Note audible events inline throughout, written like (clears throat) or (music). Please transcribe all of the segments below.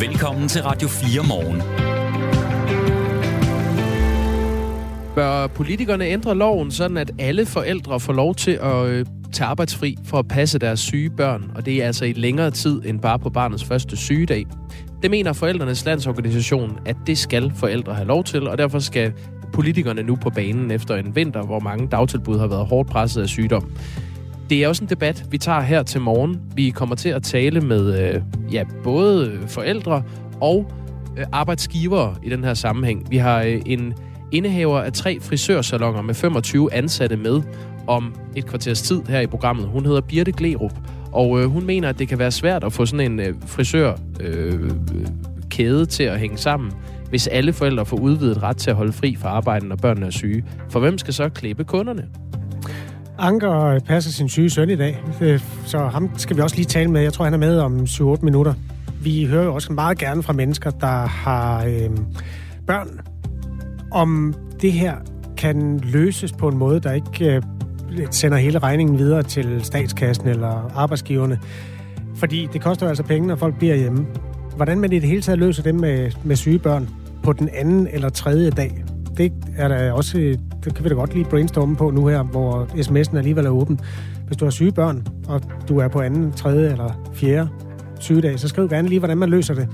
Velkommen til Radio 4 morgen. Bør politikerne ændre loven, sådan at alle forældre får lov til at øh, tage arbejdsfri for at passe deres syge børn, og det er altså i længere tid end bare på barnets første sygedag. Det mener Forældrenes Landsorganisation, at det skal forældre have lov til, og derfor skal politikerne nu på banen efter en vinter, hvor mange dagtilbud har været hårdt presset af sygdom. Det er også en debat, vi tager her til morgen. Vi kommer til at tale med øh, ja, både forældre og øh, arbejdsgivere i den her sammenhæng. Vi har øh, en indehaver af tre frisørsalonger med 25 ansatte med om et kvarters tid her i programmet. Hun hedder Birte Glerup, og øh, hun mener, at det kan være svært at få sådan en øh, frisørkæde øh, til at hænge sammen, hvis alle forældre får udvidet ret til at holde fri fra arbejden, når børnene er syge. For hvem skal så klippe kunderne? Anker øh, passer sin syge søn i dag, øh, så ham skal vi også lige tale med. Jeg tror, han er med om 7-8 minutter. Vi hører jo også meget gerne fra mennesker, der har øh, børn, om det her kan løses på en måde, der ikke øh, sender hele regningen videre til statskassen eller arbejdsgiverne. Fordi det koster jo altså penge, når folk bliver hjemme. Hvordan man i det hele taget løser det med, med syge børn på den anden eller tredje dag, det er der også, det kan vi da godt lige brainstorme på nu her, hvor sms'en alligevel er åben. Hvis du har syge børn, og du er på anden, tredje eller fjerde sygedag, så skriv gerne lige, hvordan man løser det.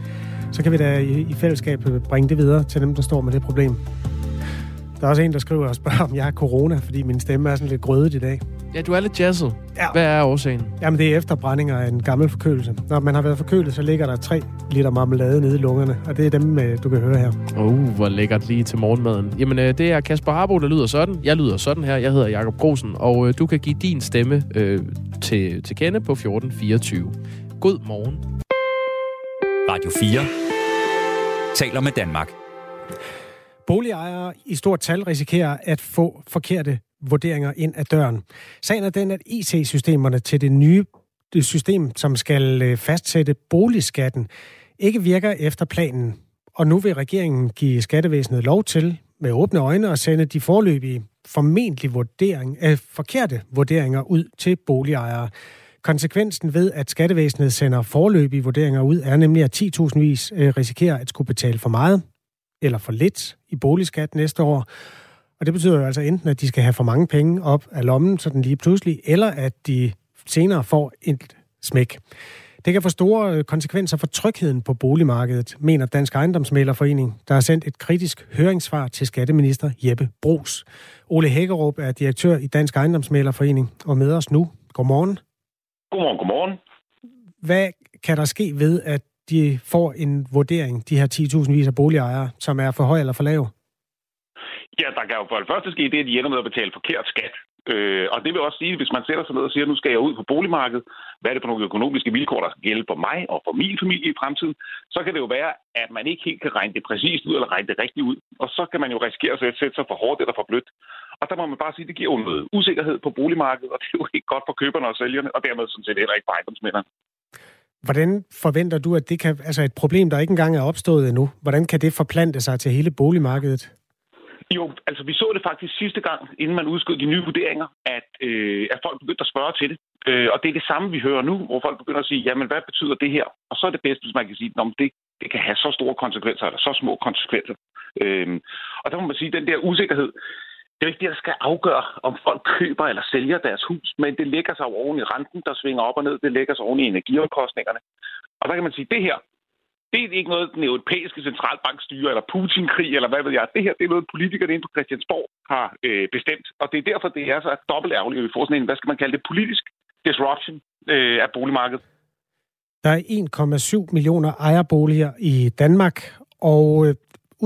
Så kan vi da i, i fællesskab øh, bringe det videre til dem, der står med det problem. Der er også en, der skriver og spørger, om jeg har corona, fordi min stemme er sådan lidt grødet i dag. Ja, du er lidt jazzet. Ja. Hvad er årsagen? Jamen, det er efterbrændinger af en gammel forkølelse. Når man har været forkølet, så ligger der 3 liter marmelade nede i lungerne, og det er dem, øh, du kan høre her. Oh, hvor lækkert lige til morgenmaden. Jamen, øh, det er Kasper Harbo, der lyder sådan. Jeg lyder sådan her. Jeg hedder Jakob Grosen, og øh, du kan give din stemme øh, til, til kende på 1424. God morgen. Radio 4 taler med Danmark. Boligejere i stort tal risikerer at få forkerte vurderinger ind ad døren. Sagen er den, at IT-systemerne til det nye det system, som skal øh, fastsætte boligskatten, ikke virker efter planen. Og nu vil regeringen give skattevæsenet lov til med åbne øjne at sende de forløbige formentlig vurdering, øh, forkerte vurderinger ud til boligejere. Konsekvensen ved, at skattevæsenet sender forløbige vurderinger ud, er nemlig, at 10.000 vis øh, risikerer at skulle betale for meget eller for lidt i boligskat næste år. Og det betyder jo altså enten, at de skal have for mange penge op af lommen, sådan lige pludselig, eller at de senere får et smæk. Det kan få store øh, konsekvenser for trygheden på boligmarkedet, mener Dansk Ejendomsmælerforening, der har sendt et kritisk høringssvar til skatteminister Jeppe Brugs. Ole Hækkerup er direktør i Dansk Ejendomsmælerforening og med os nu. Godmorgen. Godmorgen, godmorgen. Hvad kan der ske ved, at de får en vurdering, de her 10.000 vis af boligejere, som er for høj eller for lav? Ja, der kan jo for det første ske det, at de ender med at betale forkert skat. Øh, og det vil også sige, hvis man sætter sig ned og siger, nu skal jeg ud på boligmarkedet, hvad er det for nogle økonomiske vilkår, der skal gælde for mig og for min familie i fremtiden, så kan det jo være, at man ikke helt kan regne det præcist ud eller regne det rigtigt ud. Og så kan man jo risikere at sætte sig for hårdt eller for blødt. Og der må man bare sige, at det giver jo noget usikkerhed på boligmarkedet, og det er jo ikke godt for køberne og sælgerne, og dermed sådan set heller ikke for ejendomsmænderne. Hvordan forventer du, at det kan, altså et problem, der ikke engang er opstået endnu, hvordan kan det forplante sig til hele boligmarkedet? Jo, altså vi så det faktisk sidste gang, inden man udskød de nye vurderinger, at, øh, at folk begyndte at spørge til det. Øh, og det er det samme, vi hører nu, hvor folk begynder at sige, jamen hvad betyder det her? Og så er det bedst, hvis man kan sige, at det, det kan have så store konsekvenser, eller så små konsekvenser. Øh, og der må man sige, at den der usikkerhed, det er ikke det, der skal afgøre, om folk køber eller sælger deres hus, men det lægger sig oven i renten, der svinger op og ned. Det lægger sig oven i energiomkostningerne. Og der kan man sige, at det her, det er ikke noget, den europæiske centralbank styrer, eller Putin-krig, eller hvad ved jeg. Det her, det er noget, politikerne inde på Christiansborg har øh, bestemt. Og det er derfor, det er så dobbelt ærgerligt, at vi får sådan en, hvad skal man kalde det, politisk disruption øh, af boligmarkedet. Der er 1,7 millioner ejerboliger i Danmark, og øh,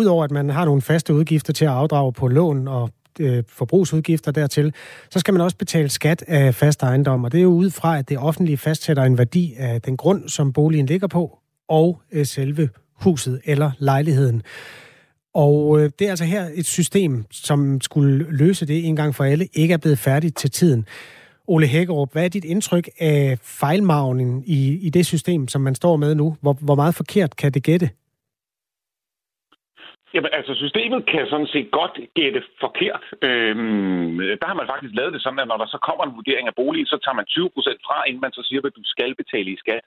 udover at man har nogle faste udgifter til at afdrage på lån og øh, forbrugsudgifter dertil, så skal man også betale skat af fast ejendom, og det er jo ud fra, at det offentlige fastsætter en værdi af den grund, som boligen ligger på, og øh, selve huset eller lejligheden. Og øh, det er altså her et system, som skulle løse det en gang for alle, ikke er blevet færdigt til tiden. Ole Hækkerup, hvad er dit indtryk af fejlmagningen i, i det system, som man står med nu? Hvor, hvor meget forkert kan det gætte? Jamen, altså systemet kan sådan set godt gætte forkert. Øhm, der har man faktisk lavet det sådan, at når der så kommer en vurdering af boligen, så tager man 20 procent fra, inden man så siger, hvad du skal betale i skat.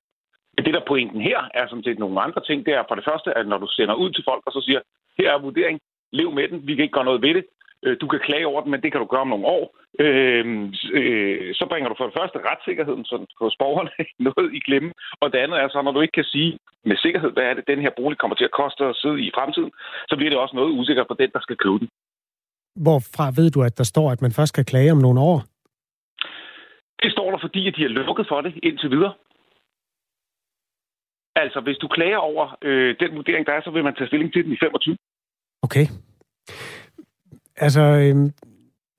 Det der pointen her er sådan set nogle andre ting. Det er for det første, at når du sender ud til folk og så siger, her er vurdering, lev med den, vi kan ikke gøre noget ved det, øh, du kan klage over den, men det kan du gøre om nogle år. Øh, øh, så bringer du for det første retssikkerheden sådan, hos borgerne (laughs) noget i klemme. Og det andet er så, når du ikke kan sige med sikkerhed, hvad er det, den her bolig kommer til at koste at sidde i fremtiden, så bliver det også noget usikkert for den, der skal købe den. Hvorfra ved du, at der står, at man først kan klage om nogle år? Det står der, fordi at de er lukket for det indtil videre. Altså, hvis du klager over øh, den vurdering, der er, så vil man tage stilling til den i 25. Okay. Altså, øh,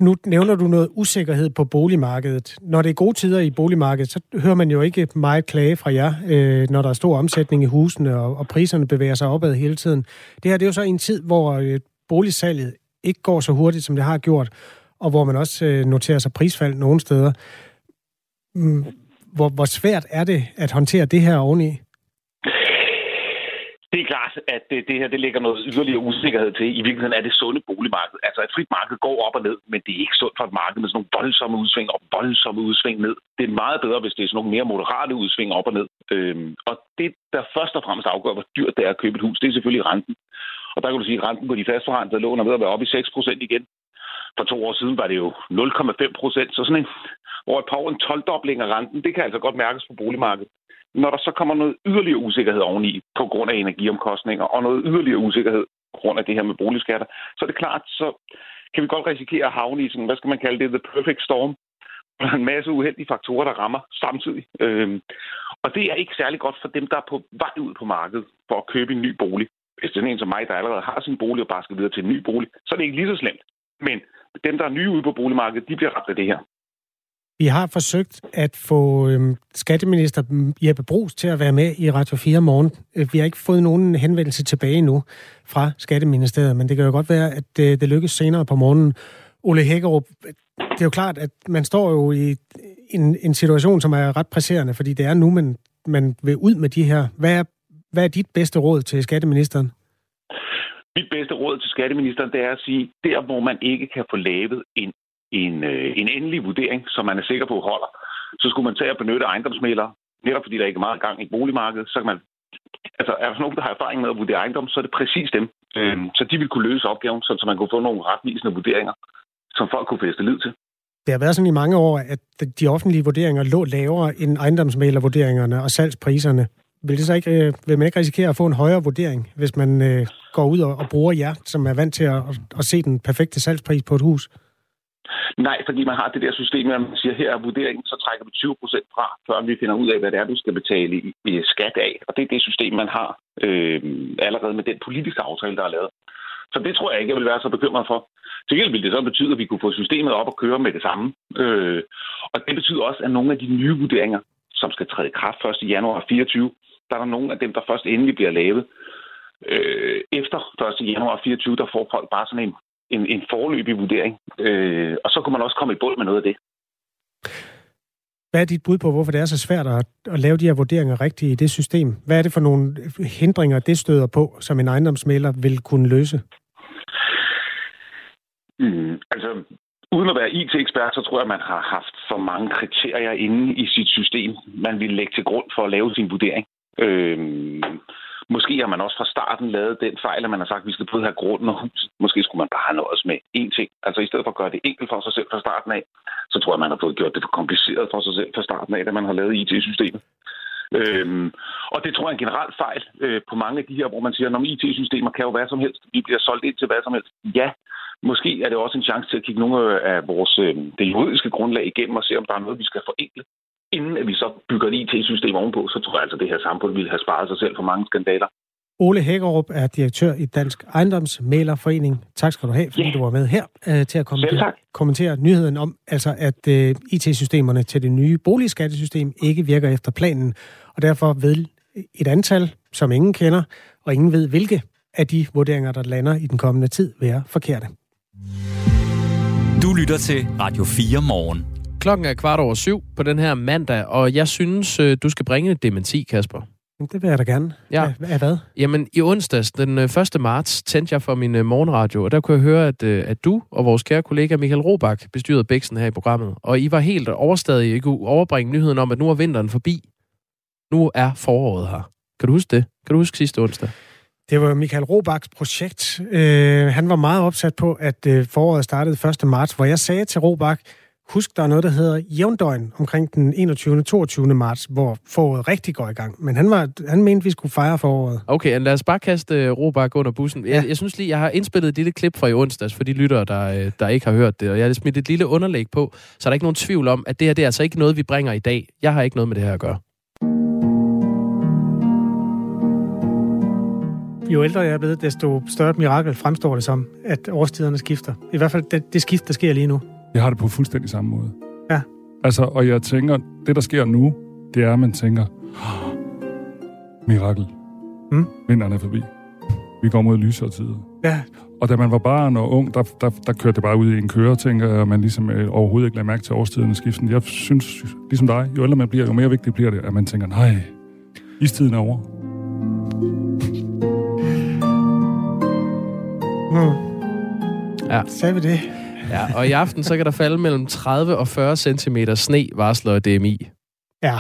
nu nævner du noget usikkerhed på boligmarkedet. Når det er gode tider i boligmarkedet, så hører man jo ikke meget klage fra jer, øh, når der er stor omsætning i husene, og, og priserne bevæger sig opad hele tiden. Det her det er jo så en tid, hvor øh, boligsalget ikke går så hurtigt, som det har gjort, og hvor man også øh, noterer sig prisfald nogle steder. Mm, hvor, hvor svært er det at håndtere det her oveni? Det er klart, at det, det her det lægger noget yderligere usikkerhed til. I virkeligheden er det sunde boligmarked. Altså et frit marked går op og ned, men det er ikke sundt for et marked med sådan nogle voldsomme udsving og voldsomme udsving ned. Det er meget bedre, hvis det er sådan nogle mere moderate udsving op og ned. Øhm, og det, der først og fremmest afgør, hvor dyrt det er at købe et hus, det er selvfølgelig renten. Og der kan du sige, at renten på de fastforrentede lån er ved at være oppe i 6% igen. For to år siden var det jo 0,5 procent. Så sådan en, over et par år en 12-dobling af renten, det kan altså godt mærkes på boligmarkedet når der så kommer noget yderligere usikkerhed oveni på grund af energiomkostninger, og noget yderligere usikkerhed på grund af det her med boligskatter, så er det klart, så kan vi godt risikere at havne i sådan, hvad skal man kalde det, the perfect storm. Der er en masse uheldige faktorer, der rammer samtidig. Øhm, og det er ikke særlig godt for dem, der er på vej ud på markedet for at købe en ny bolig. Hvis det er en som mig, der allerede har sin bolig og bare skal videre til en ny bolig, så er det ikke lige så slemt. Men dem, der er nye ude på boligmarkedet, de bliver ramt af det her. Vi har forsøgt at få øhm, skatteminister Jeppe Brugs til at være med i Radio 4 morgen. Øh, vi har ikke fået nogen henvendelse tilbage nu fra Skatteministeriet, men det kan jo godt være, at det, det lykkes senere på morgenen. Ole Hækkerup, det er jo klart, at man står jo i en, en situation, som er ret presserende, fordi det er nu, man, man vil ud med de her. Hvad er, hvad er dit bedste råd til skatteministeren? Mit bedste råd til skatteministeren, det er at sige, der hvor man ikke kan få lavet en en, øh, en endelig vurdering, som man er sikker på holder, så skulle man tage at benytte ejendomsmælere, netop fordi der ikke er meget gang i boligmarkedet, så kan man altså er der nogen, der har erfaring med at vurdere ejendom, så er det præcis dem. Mm. så de vil kunne løse opgaven, så man kunne få nogle retvisende vurderinger, som folk kunne fæste lid til. Det har været sådan i mange år, at de offentlige vurderinger lå lavere end ejendomsmælervurderingerne og salgspriserne. Vil, det så ikke, øh, vil man ikke risikere at få en højere vurdering, hvis man øh, går ud og, og bruger jer, som er vant til at, at se den perfekte salgspris på et hus? Nej, fordi man har det der system, at man siger, her er vurderingen, så trækker vi 20 procent fra, før vi finder ud af, hvad det er, du skal betale i, i skat af. Og det er det system, man har øh, allerede med den politiske aftale, der er lavet. Så det tror jeg ikke, jeg vil være så bekymret for. Til gengæld vil det så betyde, at vi kunne få systemet op og køre med det samme. Øh, og det betyder også, at nogle af de nye vurderinger, som skal træde i kraft 1. januar 24, der er der nogle af dem, der først endelig bliver lavet. Øh, efter 1. januar 24, der får folk bare sådan en en, en forløbig vurdering. Øh, og så kunne man også komme i bund med noget af det. Hvad er dit bud på, hvorfor det er så svært at, at lave de her vurderinger rigtigt i det system? Hvad er det for nogle hindringer, det støder på, som en ejendomsmæler vil kunne løse? Mm, altså, uden at være IT-ekspert, så tror jeg, at man har haft for mange kriterier inde i sit system, man vil lægge til grund for at lave sin vurdering. Øh, Måske har man også fra starten lavet den fejl, at man har sagt, at vi skal både have grunden og huset. Måske skulle man bare have nået med én ting. Altså i stedet for at gøre det enkelt for sig selv fra starten af, så tror jeg, man har fået gjort det for kompliceret for sig selv fra starten af, da man har lavet IT-systemet. Øhm, og det tror jeg er en generelt fejl øh, på mange af de her, hvor man siger, at IT-systemer kan jo hvad som helst. Vi bliver solgt ind til hvad som helst. Ja, måske er det også en chance til at kigge nogle af vores øh, det juridiske grundlag igennem og se, om der er noget, vi skal forenkle inden at vi så bygger et IT-system ovenpå, så tror jeg altså, at det her samfund ville have sparet sig selv for mange skandaler. Ole Hækkerup er direktør i Dansk Ejendomsmælerforening. Tak skal du have, fordi yeah. du var med her uh, til at kommentere, kommentere nyheden om, altså at uh, øh, IT-systemerne til det nye boligskattesystem ikke virker efter planen, og derfor vil et antal, som ingen kender, og ingen ved hvilke af de vurderinger, der lander i den kommende tid, være forkerte. Du lytter til Radio 4 morgen. Klokken er kvart over syv på den her mandag, og jeg synes, øh, du skal bringe et dementi, Kasper. Det vil jeg da gerne. Ja. Hvad, hvad? Jamen, i onsdags, den 1. Øh, marts, tændte jeg for min øh, morgenradio, og der kunne jeg høre, at, at du og vores kære kollega Michael Robach bestyrede Bæksen her i programmet. Og I var helt overstadig, I kunne overbringe nyheden om, at nu er vinteren forbi. Nu er foråret her. Kan du huske det? Kan du huske sidste onsdag? Det var Michael Robachs projekt. Øh, han var meget opsat på, at øh, foråret startede 1. marts, hvor jeg sagde til Robach, husk, der er noget, der hedder jævndøgn omkring den 21. 22. marts, hvor foråret rigtig går i gang. Men han, var, han mente, vi skulle fejre foråret. Okay, lad os bare kaste uh, Robach under bussen. Jeg, ja. jeg synes lige, jeg har indspillet et lille klip fra i onsdags, for de lyttere, der, øh, der ikke har hørt det, og jeg har smidt et lille underlæg på, så er der ikke nogen tvivl om, at det her det er altså ikke noget, vi bringer i dag. Jeg har ikke noget med det her at gøre. Jo ældre jeg er blevet, desto større et mirakel fremstår det som, at årstiderne skifter. I hvert fald det, det skift, der sker lige nu. Jeg har det på fuldstændig samme måde. Ja. Altså, og jeg tænker, det der sker nu, det er, at man tænker, oh, mirakel. Mm. Vinteren er forbi. Vi går mod lysere tider. Ja. Og da man var barn og ung, der, der, der kørte det bare ud i en køre, tænker jeg, og man ligesom øh, overhovedet ikke lagde mærke til årstiderne skiften. Jeg synes, ligesom dig, jo ældre man bliver, jo mere vigtigt bliver det, at man tænker, nej, istiden er over. Mm. Ja. Sagde vi det? Ja, og i aften så kan der falde mellem 30 og 40 cm sne, varsler DMI. Ja,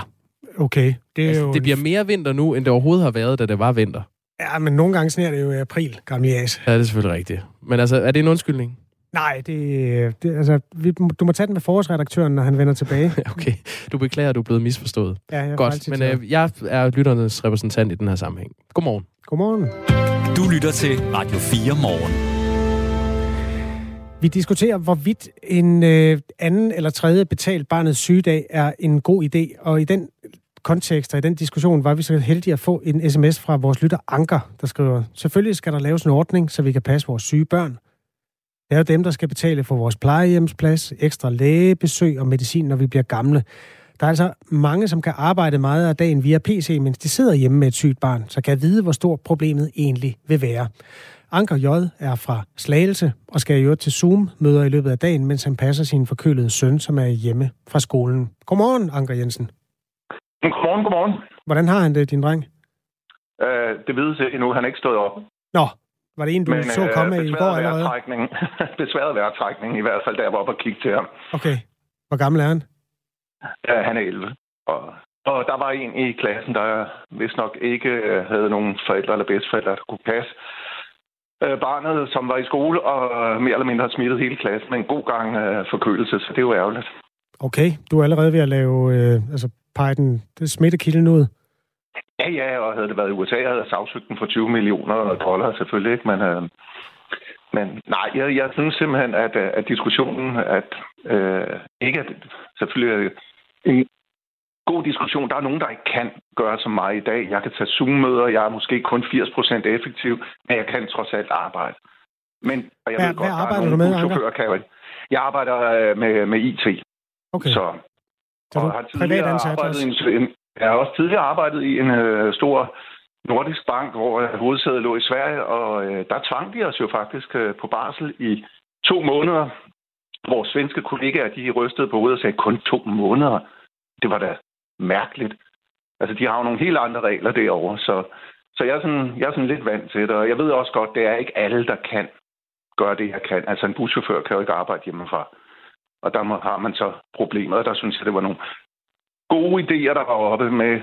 okay. Det, er Altså, jo det bliver mere vinter nu, end det overhovedet har været, da det var vinter. Ja, men nogle gange sner det jo i april, gamle jas. Ja, det er selvfølgelig rigtigt. Men altså, er det en undskyldning? Nej, det, det altså, vi, du må tage den med forårsredaktøren, når han vender tilbage. (laughs) Okay, du beklager, at du er blevet misforstået. Ja, jeg Godt, men øh, jeg er lytternes repræsentant i den her sammenhæng. Godmorgen. Godmorgen. Du lytter til Radio 4 morgen. Vi diskuterer, hvorvidt en øh, anden eller tredje betalt barnets sygedag er en god idé. Og i den kontekst og i den diskussion var vi så heldige at få en sms fra vores lytter Anker, der skriver, selvfølgelig skal der laves en ordning, så vi kan passe vores syge børn. Det er jo dem, der skal betale for vores plejehjemsplads, ekstra lægebesøg og medicin, når vi bliver gamle. Der er altså mange, som kan arbejde meget af dagen via PC, mens de sidder hjemme med et sygt barn, så kan vide, hvor stort problemet egentlig vil være. Anker J. er fra Slagelse og skal i øvrigt til Zoom-møder i løbet af dagen, mens han passer sin forkølede søn, som er hjemme fra skolen. Godmorgen, Anker Jensen. Godmorgen, godmorgen. Hvordan har han det, din dreng? Øh, det vides endnu, han er ikke stået op. Nå, var det en, du Men, så komme øh, i går allerede? (laughs) besværet vejrtrækning, i hvert fald, da jeg var oppe og kigge til ham. Okay. Hvor gammel er han? Ja, han er 11. Og, og der var en i klassen, der vist nok ikke øh, havde nogen forældre eller bedsteforældre, der kunne passe øh, barnet, som var i skole og mere eller mindre har smittet hele klassen med en god gang øh, forkølelse, så det er jo ærgerligt. Okay, du er allerede ved at lave, øh, altså pege den det smittekilden ud? Ja, ja, og havde det været i USA, havde jeg sagsøgt den for 20 millioner dollar selvfølgelig, ikke? Men, øh, men nej, jeg, jeg synes simpelthen, at, at diskussionen, at øh, ikke at selvfølgelig en god diskussion. Der er nogen, der ikke kan gøre som mig i dag. Jeg kan tage Zoom-møder, jeg er måske kun 80% effektiv, men jeg kan trods alt arbejde. Men, og jeg hvad, ved godt, hvad arbejder du med, Anker? Kan jeg, jeg arbejder øh, med, med IT. Okay. Så, så du har tidligere arbejdet også? I en, jeg har også tidligere arbejdet i en øh, stor nordisk bank, hvor øh, hovedsædet lå i Sverige, og øh, der tvang de os jo faktisk øh, på barsel i to måneder. Vores svenske kollegaer, de rystede på hovedet og sagde, kun to måneder. Det var da mærkeligt. Altså, de har jo nogle helt andre regler derovre, så, så jeg, er sådan, jeg er sådan lidt vant til det. Og jeg ved også godt, det er ikke alle, der kan gøre det, jeg kan. Altså, en buschauffør kan jo ikke arbejde hjemmefra. Og der må, har man så problemer, og der synes jeg, det var nogle gode idéer, der var oppe med,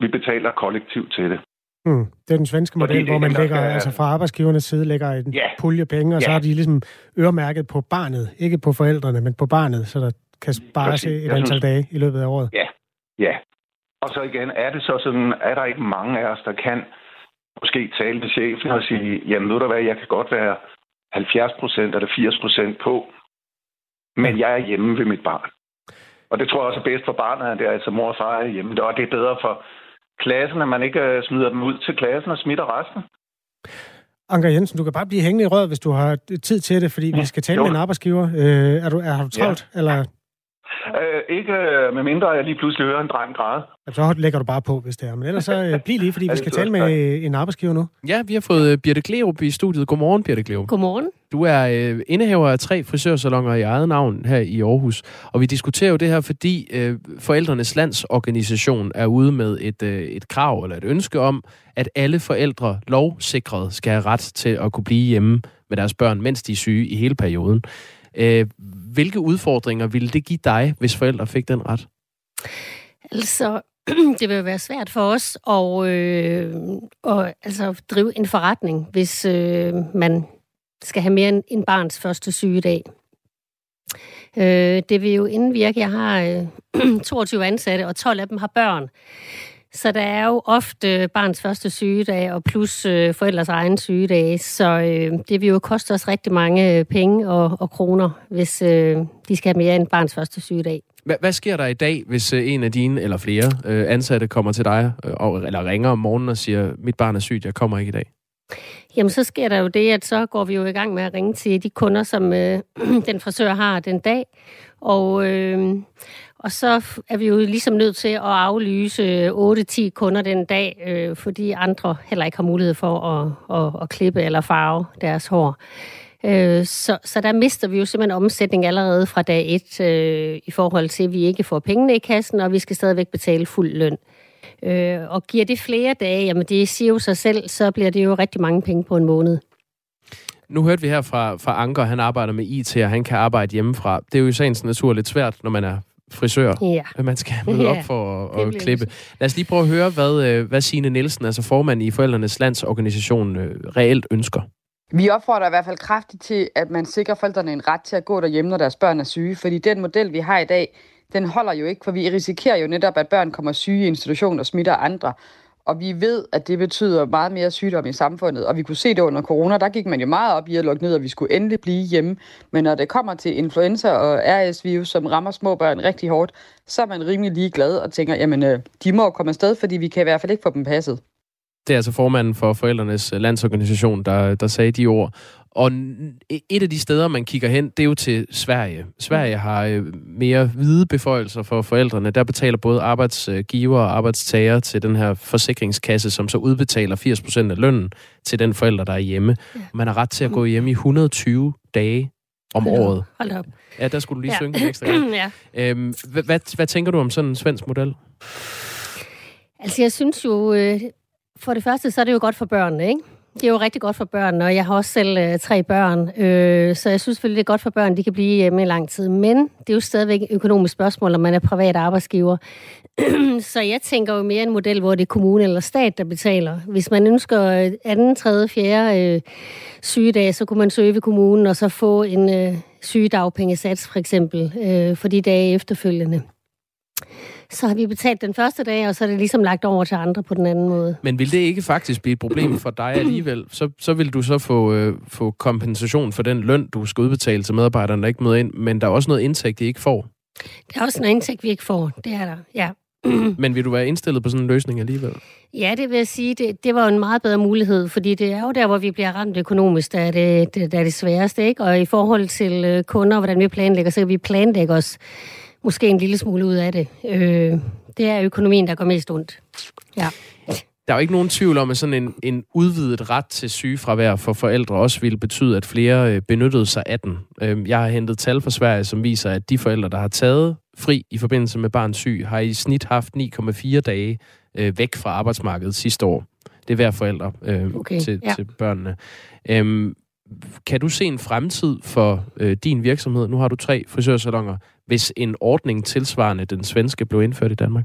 vi betaler kollektivt til det. Mm. Det er den svenske model, hvor man lægger, skal... altså fra arbejdsgivernes side lægger en ja. pulje penge, og ja. så har de ligesom øremærket på barnet, ikke på forældrene, men på barnet, så der kan spares et antal synes... dage i løbet af året. Ja, Ja. Og så igen, er det så sådan, er der ikke mange af os, der kan måske tale med chefen og sige, jamen ved du hvad, jeg kan godt være 70 procent eller 80 procent på, men jeg er hjemme ved mit barn. Og det tror jeg også er bedst for barnet, at det er altså mor og far er hjemme. Og det er bedre for klassen, at man ikke øh, smider dem ud til klassen og smitter resten. Anker Jensen, du kan bare blive hængende i røret, hvis du har tid til det, fordi ja, vi skal tale jo. med en arbejdsgiver. Øh, er, du, er du travlt? Ja. Eller? Øh, ikke øh, med mindre, jeg lige pludselig hører en dreng græde. Så lægger du bare på, hvis det er. Men ellers så øh, bliv lige, fordi vi skal tale med en arbejdsgiver nu. Ja, vi har fået øh, Birte Klerup i studiet. Godmorgen, Birte Klerup. Godmorgen. Du er øh, indehaver af tre frisørsalonger i eget navn her i Aarhus. Og vi diskuterer jo det her, fordi øh, Forældrenes Landsorganisation er ude med et, øh, et krav eller et ønske om, at alle forældre lovsikret skal have ret til at kunne blive hjemme med deres børn, mens de er syge i hele perioden. Øh, hvilke udfordringer ville det give dig, hvis forældre fik den ret? Altså, (clears throat) det vil være svært for os at, øh, at altså, drive en forretning, hvis øh, man skal have mere end en barns første sygedag. Øh, det vil jo indvirke. Jeg har øh, (clears throat) 22 ansatte, og 12 af dem har børn. Så der er jo ofte barns første sygedag, og plus øh, forældres egen sygedag. Så øh, det vil jo koste os rigtig mange penge og, og kroner, hvis øh, de skal have mere end barns første sygedag. Hvad, hvad sker der i dag, hvis øh, en af dine eller flere øh, ansatte kommer til dig, øh, og, eller ringer om morgenen og siger, mit barn er sygt, jeg kommer ikke i dag? Jamen, så sker der jo det, at så går vi jo i gang med at ringe til de kunder, som øh, (clears throat) den frisør har den dag. Og, øh, og så er vi jo ligesom nødt til at aflyse øh, 8-10 kunder den dag, øh, fordi andre heller ikke har mulighed for at, at, at klippe eller farve deres hår. Øh, så, så der mister vi jo simpelthen omsætning allerede fra dag 1 øh, i forhold til, at vi ikke får pengene i kassen, og vi skal stadigvæk betale fuld løn. Øh, og giver det flere dage, jamen det siger jo sig selv, så bliver det jo rigtig mange penge på en måned. Nu hørte vi her fra, fra Anker, han arbejder med IT, og han kan arbejde hjemmefra. Det er jo i sagens natur lidt svært, når man er frisør. Ja. Man skal møde op for at, at klippe. Lad os lige prøve at høre, hvad, øh, hvad Signe Nielsen, altså formand i Forældrenes Landsorganisation, øh, reelt ønsker. Vi opfordrer i hvert fald kraftigt til, at man sikrer forældrene en ret til at gå derhjemme, når deres børn er syge. Fordi den model, vi har i dag, den holder jo ikke, for vi risikerer jo netop, at børn kommer syge i institution og smitter andre. Og vi ved, at det betyder meget mere sygdom i samfundet. Og vi kunne se det under corona, der gik man jo meget op i at lukke ned, og vi skulle endelig blive hjemme. Men når det kommer til influenza og RS-virus, som rammer små børn rigtig hårdt, så er man rimelig ligeglad og tænker, jamen øh, de må komme afsted, fordi vi kan i hvert fald ikke få dem passet. Det er altså formanden for Forældrenes Landsorganisation, der, der sagde de ord. Og et af de steder, man kigger hen, det er jo til Sverige. Sverige mm. har øh, mere hvide beføjelser for forældrene. Der betaler både arbejdsgiver og arbejdstager til den her forsikringskasse, som så udbetaler 80% af lønnen til den forælder, der er hjemme. Ja. Man har ret til at gå mm. hjem i 120 dage om Hold året. Hold op. Ja, der skulle du lige ja. synge en ekstra (clears throat) gang. ja. øhm, hvad, hvad, hvad tænker du om sådan en svensk model? Altså, jeg synes jo, øh, for det første, så er det jo godt for børnene, ikke? Det er jo rigtig godt for børn, og jeg har også selv øh, tre børn, øh, så jeg synes selvfølgelig, det er godt for børn, de kan blive øh, hjemme i lang tid. Men det er jo stadigvæk et økonomisk spørgsmål, om man er privat arbejdsgiver. (clears throat) så jeg tænker jo mere en model, hvor det er kommune eller stat, der betaler. Hvis man ønsker øh, anden, tredje, fjerde øh, sygedag, så kunne man søge ved kommunen og så få en øh, sygedagpengesats for eksempel øh, for de dage efterfølgende så har vi betalt den første dag, og så er det ligesom lagt over til andre på den anden måde. Men vil det ikke faktisk blive et problem for dig alligevel? Så, så vil du så få, øh, få kompensation for den løn, du skal udbetale til medarbejderne, der ikke møder ind, men der er også noget indtægt, de ikke får. Der er også noget indtægt, vi ikke får. Det er der, ja. (clears throat) Men vil du være indstillet på sådan en løsning alligevel? Ja, det vil jeg sige. Det, det var jo en meget bedre mulighed, fordi det er jo der, hvor vi bliver ramt økonomisk, der er det, det, der er det sværeste. Ikke? Og i forhold til øh, kunder, hvordan vi planlægger, så kan vi planlægge os måske en lille smule ud af det. Øh, det er økonomien, der går mest ondt. Ja. Der er jo ikke nogen tvivl om, at sådan en, en udvidet ret til sygefravær for forældre også ville betyde, at flere øh, benyttede sig af den. Øh, jeg har hentet tal fra Sverige, som viser, at de forældre, der har taget fri i forbindelse med barns syg, har i snit haft 9,4 dage øh, væk fra arbejdsmarkedet sidste år. Det er hver forældre øh, okay, til, ja. til børnene. Øh, kan du se en fremtid for øh, din virksomhed? Nu har du tre frisørsalonger hvis en ordning tilsvarende den svenske blev indført i Danmark?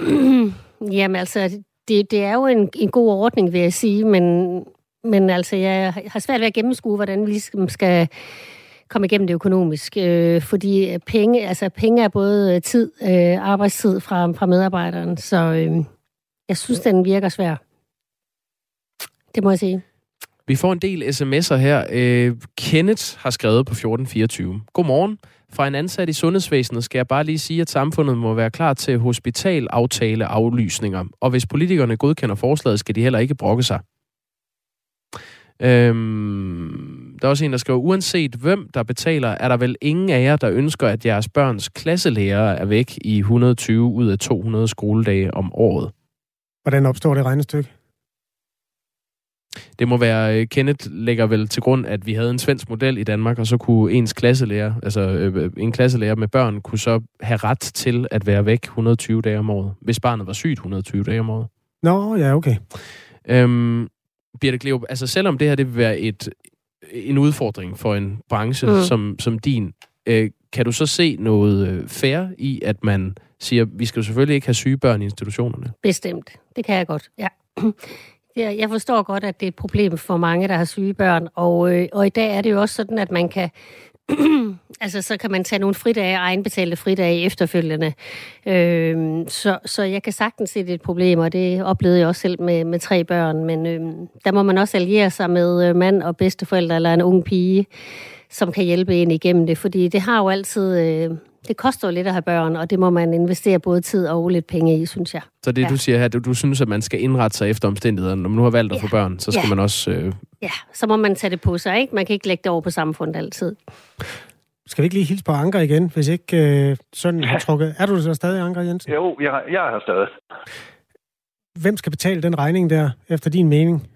(clears throat) Jamen altså, det, det er jo en, en god ordning, vil jeg sige, men, men altså, jeg har svært ved at gennemskue, hvordan vi ligesom skal komme igennem det økonomisk. Øh, fordi penge, altså, penge er både tid, øh, arbejdstid fra, fra medarbejderen, så øh, jeg synes, den virker svær. Det må jeg sige. Vi får en del sms'er her. Øh, Kenneth har skrevet på 1424. Godmorgen. Fra en ansat i sundhedsvæsenet skal jeg bare lige sige, at samfundet må være klar til hospitalaftale aflysninger. Og hvis politikerne godkender forslaget, skal de heller ikke brokke sig. Øhm, der er også en, der skriver, uanset hvem der betaler, er der vel ingen af jer, der ønsker, at jeres børns klasselærer er væk i 120 ud af 200 skoledage om året. Hvordan opstår det regnestykke? Det må være, øh, Kenneth lægger vel til grund, at vi havde en svensk model i Danmark, og så kunne ens klasselærer, altså øh, en klasselærer med børn, kunne så have ret til at være væk 120 dage om året, hvis barnet var sygt 120 dage om året. Nå, ja, okay. Øhm, Birte Kleo, altså selvom det her det vil være et, en udfordring for en branche mm. som, som din, øh, kan du så se noget øh, fair i, at man siger, vi skal jo selvfølgelig ikke have syge børn i institutionerne. Bestemt. Det kan jeg godt, ja. Jeg jeg forstår godt, at det er et problem for mange, der har syge børn, og, øh, og i dag er det jo også sådan, at man kan (clears throat) altså, så kan man tage nogle fridage, egenbetalte fridage efterfølgende. Øh, så, så jeg kan sagtens se, det er et problem, og det oplevede jeg også selv med, med tre børn. Men øh, der må man også alliere sig med øh, mand og bedsteforældre eller en ung pige, som kan hjælpe en igennem det. Fordi det har jo altid... Øh, det koster jo lidt at have børn, og det må man investere både tid og lidt penge i, synes jeg. Så det, Ja. du siger her, du, du synes, at man skal indrette sig efter omstændighederne. Når man nu har valgt at få Ja. børn, så skal Ja. man også... Øh, Ja, så må man tage det på sig, ikke? Man kan ikke lægge det over på samfundet altid. Skal vi ikke lige hilse på Anker igen, hvis ikke øh, sønnen har (laughs) trukket... Er du så stadig Anker Jensen? Jo, jeg, jeg er her stadig. Hvem skal betale den regning der, efter din mening?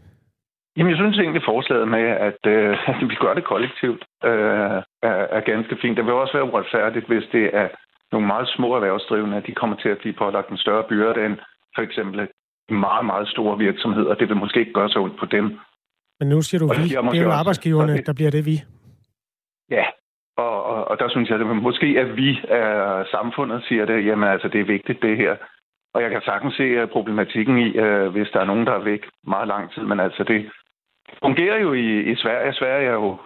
Jamen, jeg synes egentlig, forslaget med, at øh, (laughs) vi gør det kollektivt, øh, er, er ganske fint. Det vil også være uretfærdigt, hvis det er nogle meget små erhvervsdrivende, at de kommer til at blive pålagt en større byrde end for eksempel meget, meget store virksomheder. Det vil måske ikke gøre så ondt på dem. Men nu siger du vi. det er jo arbejdsgiverne, der bliver det vi. Ja, og, og, og der synes jeg, at måske at vi er samfundet siger det, jamen altså, det er vigtigt det her. Og jeg kan sagtens se øh, problematikken i, øh, hvis der er nogen, der er væk meget lang tid, men altså det fungerer jo i, i Sverige. Sverige er jo,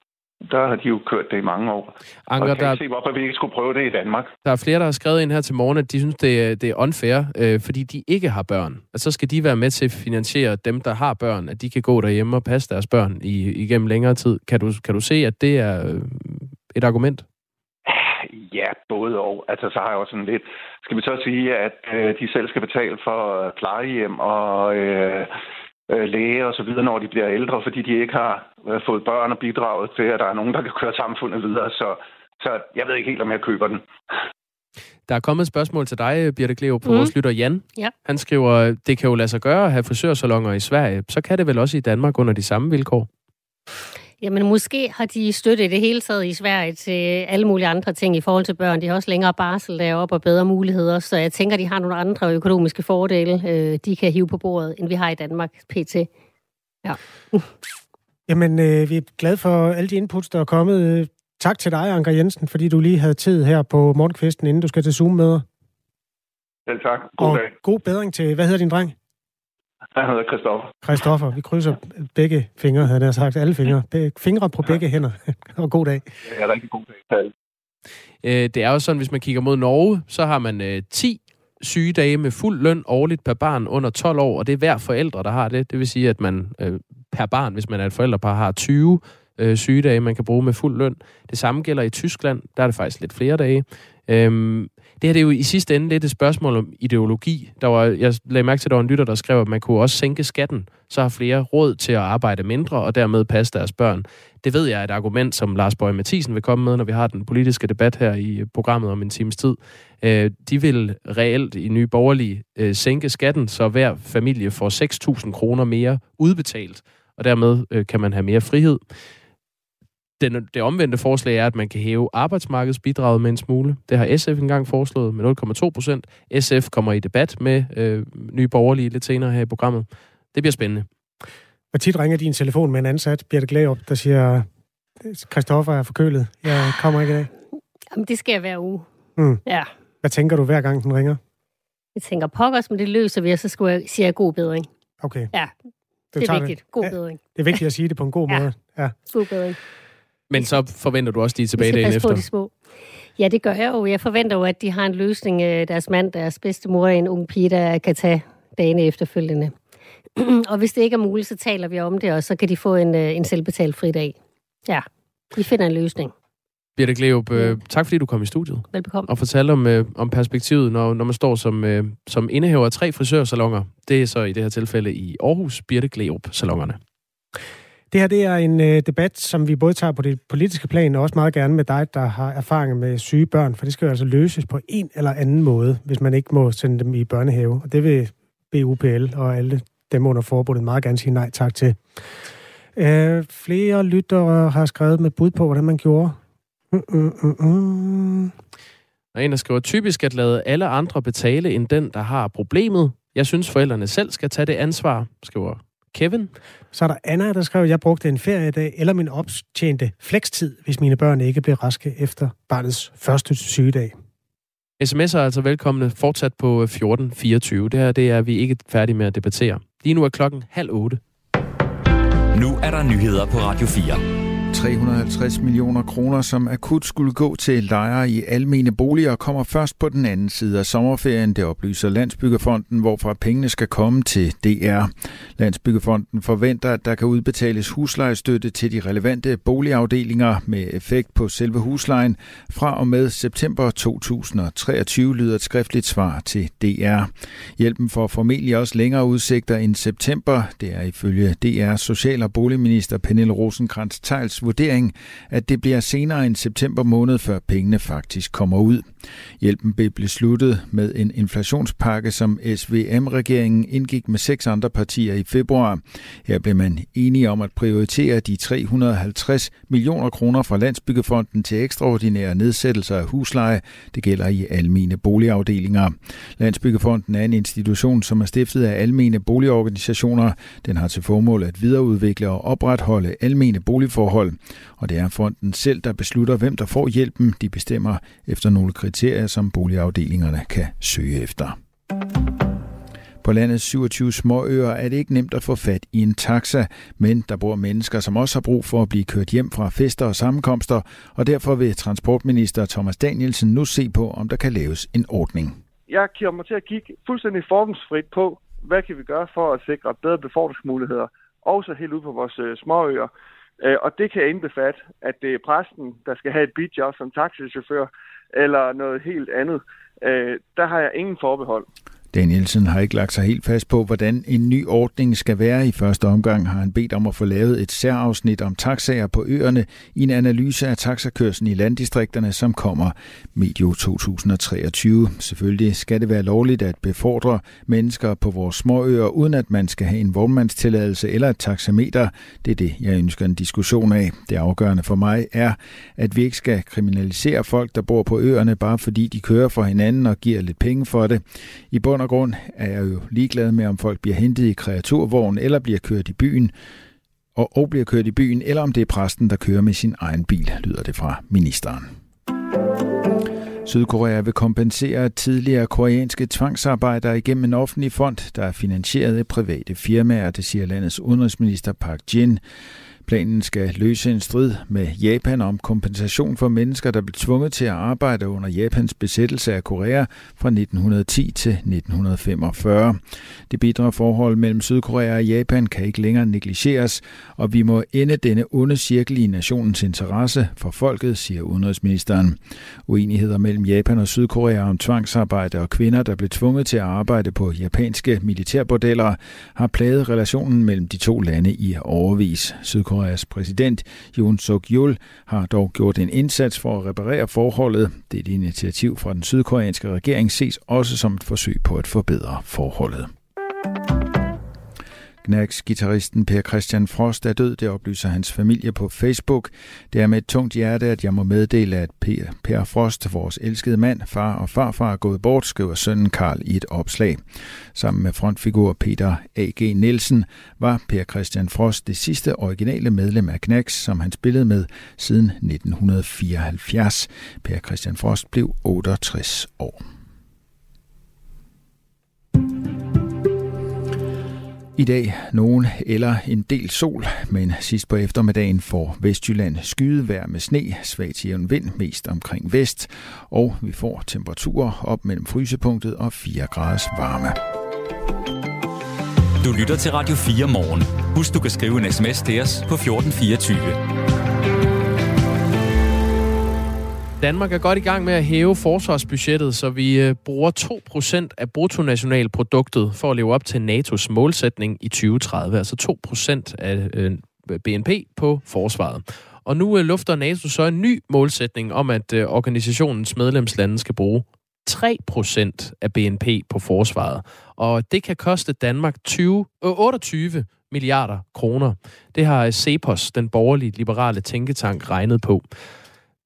der har de jo kørt det i mange år. og Anker, jeg kan der, ikke se, hvorfor vi ikke skulle prøve det i Danmark. der er flere, der har skrevet ind her til morgen, at de synes, det er, det er unfair, øh, fordi de ikke har børn. At så skal de være med til at finansiere dem, der har børn, at de kan gå derhjemme og passe deres børn i, igennem længere tid. Kan du, kan du se, at det er øh, et argument? Ja, både og. Altså, så har jeg også sådan lidt... Skal vi så sige, at øh, de selv skal betale for plejehjem og øh, øh, læge og så videre, når de bliver ældre, fordi de ikke har øh, fået børn og bidraget til, at der er nogen, der kan køre samfundet videre. Så, så jeg ved ikke helt, om jeg køber den. Der er kommet et spørgsmål til dig, Birte Cleo, på mm. vores lytter Jan. Ja. Han skriver, det kan jo lade sig gøre at have frisørsalonger i Sverige. Så kan det vel også i Danmark under de samme vilkår? Jamen, måske har de støtte i det hele taget i Sverige til alle mulige andre ting i forhold til børn. De har også længere barsel deroppe og bedre muligheder, så jeg tænker, de har nogle andre økonomiske fordele, øh, de kan hive på bordet, end vi har i Danmark, pt. (laughs) Jamen, øh, vi er glade for alle de inputs, der er kommet. Tak til dig, Anker Jensen, fordi du lige havde tid her på morgenkvisten, inden du skal til Zoom-møder. Selv tak. God Og dag. god bedring til, hvad hedder din dreng? Jeg hedder Christoffer. Christoffer. Vi krydser begge fingre, havde jeg sagt. Alle fingre. Fingre på begge hænder. (laughs) og god dag. Er rigtig god dag til. Øh, det er jo sådan, hvis man kigger mod Norge, så har man øh, 10 sygedage med fuld løn årligt per barn under 12 år, og det er hver forældre, der har det. Det vil sige, at man øh, per barn, hvis man er et forældrepar, har 20 øh, sygedage, man kan bruge med fuld løn. Det samme gælder i Tyskland. Der er det faktisk lidt flere dage. Øhm, det her det er jo i sidste ende lidt et spørgsmål om ideologi. Der var, jeg lagde mærke til, at der var en lytter, der skrev, at man kunne også sænke skatten, så har flere råd til at arbejde mindre og dermed passe deres børn. Det ved jeg er et argument, som Lars Bøge Mathisen vil komme med, når vi har den politiske debat her i programmet om en times tid. Øh, de vil reelt i Nye Borgerlige øh, sænke skatten, så hver familie får 6.000 kroner mere udbetalt, og dermed øh, kan man have mere frihed. Den, det omvendte forslag er, at man kan hæve arbejdsmarkedsbidraget med en smule. Det har SF engang foreslået med 0,2 procent. SF kommer i debat med øh, Nye Borgerlige lidt senere her i programmet. Det bliver spændende. Hvor tit ringer din telefon med en ansat, Birte Glæup, der siger, Christoffer er forkølet. Jeg kommer ikke i dag. Jamen, det sker hver uge. Mm. Ja. Hvad tænker du hver gang, den ringer? Jeg tænker, pokkers, men det løser vi, og så skulle jeg, siger jeg god bedring. Okay. Ja, Du det er vigtigt. God Ja. bedring. Det er vigtigt at sige det på en god Ja. måde. Ja. God bedring. Men så forventer du også, de er tilbage dagen passe på efter. de små. Ja, det gør jeg jo. Jeg forventer jo, at de har en løsning. øh, Deres mand, deres bedstemor, en ung pige, der kan tage dagene efterfølgende. (clears throat) og hvis det ikke er muligt, så taler vi om det, og så kan de få en, øh, en selvbetalt fridag. Ja, vi finder en løsning. Birte Gleup, øh, tak fordi du kom i studiet Velbekomme. og fortalte om, øh, om perspektivet, når, når man står som, øh, som indehaver af tre frisørsalonger. Det er så i det her tilfælde i Aarhus, Birte Gleup-salongerne. Det her det er en øh, debat, som vi både tager på det politiske plan, og også meget gerne med dig, der har erfaring med syge børn, for det skal jo altså løses på en eller anden måde, hvis man ikke må sende dem i børnehave. Og det vil BUPL og alle dem under forbundet meget gerne sige nej tak til. Øh, flere lyttere har skrevet med bud på, hvordan man gjorde. Mm, mm, mm, mm. Og en, der skriver, typisk at lade alle andre betale end den, der har problemet. Jeg synes, forældrene selv skal tage det ansvar, skriver Kevin. Så er der Anna, der skrev, at jeg brugte en feriedag eller min optjente flekstid, hvis mine børn ikke blev raske efter barnets første sygedag. SMS'er er altså velkomne fortsat på 1424. Det her det er vi ikke færdige med at debattere. Lige nu er klokken halv otte. Nu er der nyheder på Radio 4. 350 millioner kroner, som akut skulle gå til lejere i almene boliger, kommer først på den anden side af sommerferien. Det oplyser Landsbyggefonden, hvorfra pengene skal komme til DR. Landsbyggefonden forventer, at der kan udbetales huslejestøtte til de relevante boligafdelinger med effekt på selve huslejen. Fra og med september 2023 lyder et skriftligt svar til DR. Hjælpen får formentlig også længere udsigter end september. Det er ifølge DR Social- og Boligminister Pernille rosenkrantz teils vurdering, at det bliver senere end september måned, før pengene faktisk kommer ud. Hjælpen blev besluttet med en inflationspakke, som SVM-regeringen indgik med seks andre partier i februar. Her blev man enige om at prioritere de 350 millioner kroner fra Landsbyggefonden til ekstraordinære nedsættelser af husleje. Det gælder i almene boligafdelinger. Landsbyggefonden er en institution, som er stiftet af almene boligorganisationer. Den har til formål at videreudvikle og opretholde almene boligforhold. Og det er fonden selv, der beslutter, hvem der får hjælpen. De bestemmer efter nogle kriterier kriterier, som boligafdelingerne kan søge efter. På landets 27 småøer er det ikke nemt at få fat i en taxa, men der bor mennesker, som også har brug for at blive kørt hjem fra fester og sammenkomster, og derfor vil transportminister Thomas Danielsen nu se på, om der kan laves en ordning. Jeg kommer til at kigge fuldstændig fordomsfrit på, hvad kan vi gøre for at sikre bedre befordringsmuligheder, også helt ude på vores øh, småøer. Øh, og det kan indbefatte, at det er præsten, der skal have et bidjob som taxichauffør, eller noget helt andet. Øh, der har jeg ingen forbehold. Danielsen har ikke lagt sig helt fast på, hvordan en ny ordning skal være. I første omgang har han bedt om at få lavet et særafsnit om taxaer på øerne i en analyse af taxakørslen i landdistrikterne, som kommer medio 2023. Selvfølgelig skal det være lovligt at befordre mennesker på vores småøer, uden at man skal have en vognmandstilladelse eller et taxameter. Det er det, jeg ønsker en diskussion af. Det afgørende for mig er, at vi ikke skal kriminalisere folk, der bor på øerne, bare fordi de kører for hinanden og giver lidt penge for det. I bund og grund er jeg jo ligeglad med, om folk bliver hentet i kreaturvogn eller bliver kørt i byen, og, og bliver kørt i byen, eller om det er præsten, der kører med sin egen bil, lyder det fra ministeren. Sydkorea vil kompensere tidligere koreanske tvangsarbejdere igennem en offentlig fond, der er finansieret af private firmaer, det siger landets udenrigsminister Park Jin. Planen skal løse en strid med Japan om kompensation for mennesker, der blev tvunget til at arbejde under Japans besættelse af Korea fra 1910 til 1945. Det bidre forhold mellem Sydkorea og Japan kan ikke længere negligeres, og vi må ende denne onde cirkel i nationens interesse for folket, siger udenrigsministeren. Uenigheder mellem Japan og Sydkorea om tvangsarbejde og kvinder, der blev tvunget til at arbejde på japanske militærbordeller, har plaget relationen mellem de to lande i overvis. Sydkorea Sydkoreas præsident Yoon suk yeol har dog gjort en indsats for at reparere forholdet. Det er et initiativ fra den sydkoreanske regering ses også som et forsøg på at forbedre forholdet. Knacks gitarristen Per Christian Frost er død, det oplyser hans familie på Facebook. Det er med et tungt hjerte, at jeg må meddele, at Per, per Frost, vores elskede mand, far og farfar, er gået bort, skriver sønnen Karl i et opslag. Sammen med frontfigur Peter A.G. Nielsen var Per Christian Frost det sidste originale medlem af Knacks, som han spillede med siden 1974. Per Christian Frost blev 68 år. I dag nogen eller en del sol, men sidst på eftermiddagen får Vestjylland skydevejr med sne, svag til jævn vind, mest omkring vest, og vi får temperaturer op mellem frysepunktet og 4 graders varme. Du lytter til Radio 4 morgen. Husk, du kan skrive en sms til os på 1424. Danmark er godt i gang med at hæve forsvarsbudgettet, så vi øh, bruger 2% af bruttonationalproduktet for at leve op til NATO's målsætning i 2030. Altså 2% af øh, BNP på forsvaret. Og nu øh, lufter NATO så en ny målsætning om, at organisationens medlemslande skal bruge 3% af BNP på forsvaret. Og det kan koste Danmark 20, 28 milliarder kroner. Det har Cepos, den borgerlige liberale tænketank, regnet på.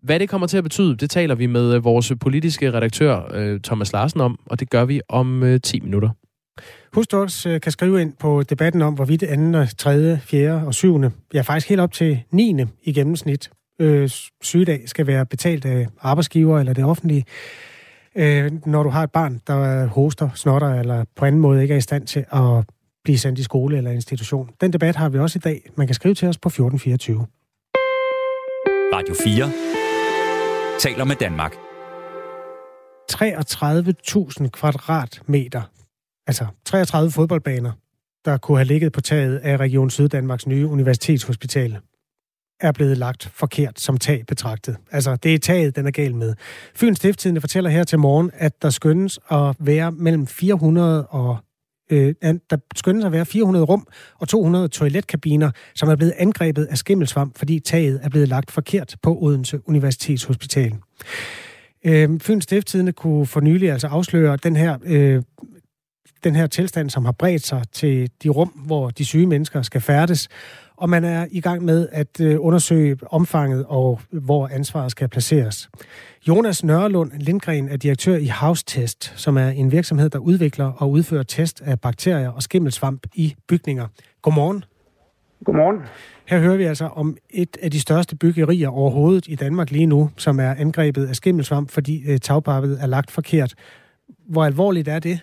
Hvad det kommer til at betyde, det taler vi med øh, vores politiske redaktør øh, Thomas Larsen om, og det gør vi om 10 øh, minutter. Husk du også kan skrive ind på debatten om, hvorvidt 2., 3., 4. og 7. ja faktisk helt op til 9. i gennemsnit øh, sygedag skal være betalt af arbejdsgiver eller det offentlige. øh, når du har et barn, der hoster, snotter eller på anden måde ikke er i stand til at blive sendt i skole eller institution. Den debat har vi også i dag. Man kan skrive til os på 1424. Radio 4 taler med Danmark. 33.000 kvadratmeter, altså 33 fodboldbaner, der kunne have ligget på taget af Region Syddanmarks nye universitetshospital, er blevet lagt forkert som tag betragtet. Altså, det er taget, den er gal med. Fyns Stifttidende fortæller her til morgen, at der skønnes at være mellem 400 og øh, der skyndes at være 400 rum og 200 toiletkabiner, som er blevet angrebet af skimmelsvamp, fordi taget er blevet lagt forkert på Odense Universitetshospital. Øh, Fyns Stifttidende kunne for nylig altså afsløre den her, øh, den her tilstand, som har bredt sig til de rum, hvor de syge mennesker skal færdes, og man er i gang med at øh, undersøge omfanget og hvor ansvaret skal placeres. Jonas Nørlund Lindgren er direktør i House Test, som er en virksomhed, der udvikler og udfører test af bakterier og skimmelsvamp i bygninger. Godmorgen. Godmorgen. Her hører vi altså om et af de største byggerier overhovedet i Danmark lige nu, som er angrebet af skimmelsvamp, fordi øh, tagpappet er lagt forkert. Hvor alvorligt er det?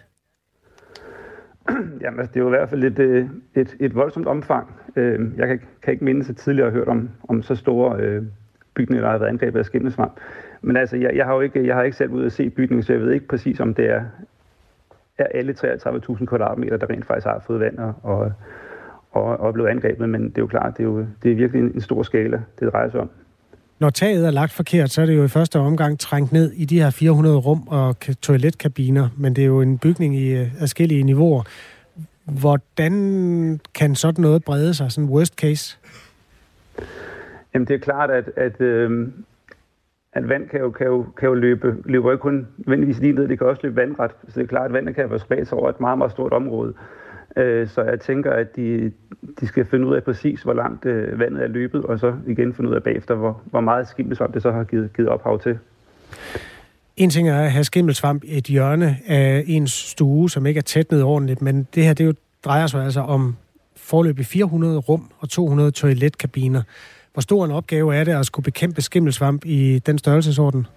(clears throat) Jamen, altså, det er jo i hvert fald et, øh, et, et voldsomt omfang. Øh, jeg kan, kan ikke mindes, at tidligere har hørt om, om så store øh, bygninger, der har været angrebet af skimmelsvamp. Men altså, jeg, jeg, har jo ikke, jeg har ikke selv ud at se bygningen, så jeg ved ikke præcis, om det er, er alle 33.000 kvadratmeter, der rent faktisk har fået vand og, og, og, og blevet angrebet. Men det er jo klart, det er, jo, det er virkelig en, en stor skala, det drejer sig om. Når taget er lagt forkert, så er det jo i første omgang trængt ned i de her 400 rum og toiletkabiner, men det er jo en bygning i øh, forskellige niveauer. Hvordan kan sådan noget brede sig, sådan worst case? Jamen det er klart, at, at, øh, at vand kan jo, kan jo, kan jo løbe, løber ikke kun nødvendigvis lige ned, det kan også løbe vandret. Så det er klart, at vandet kan være spredt over et meget, meget stort område. Øh, Øh, så jeg tænker, at de, de skal finde ud af præcis, hvor langt øh, vandet er løbet, og så igen finde ud af bagefter, hvor, hvor meget skimmelsvamp det så har givet, givet ophav til. En ting er at have skimmelsvamp i et hjørne af ens stue, som ikke er tætnet ordentligt, men det her det jo drejer sig altså om forløbig 400 rum og 200 toiletkabiner. Hvor stor en opgave er det at skulle bekæmpe skimmelsvamp i den størrelsesorden?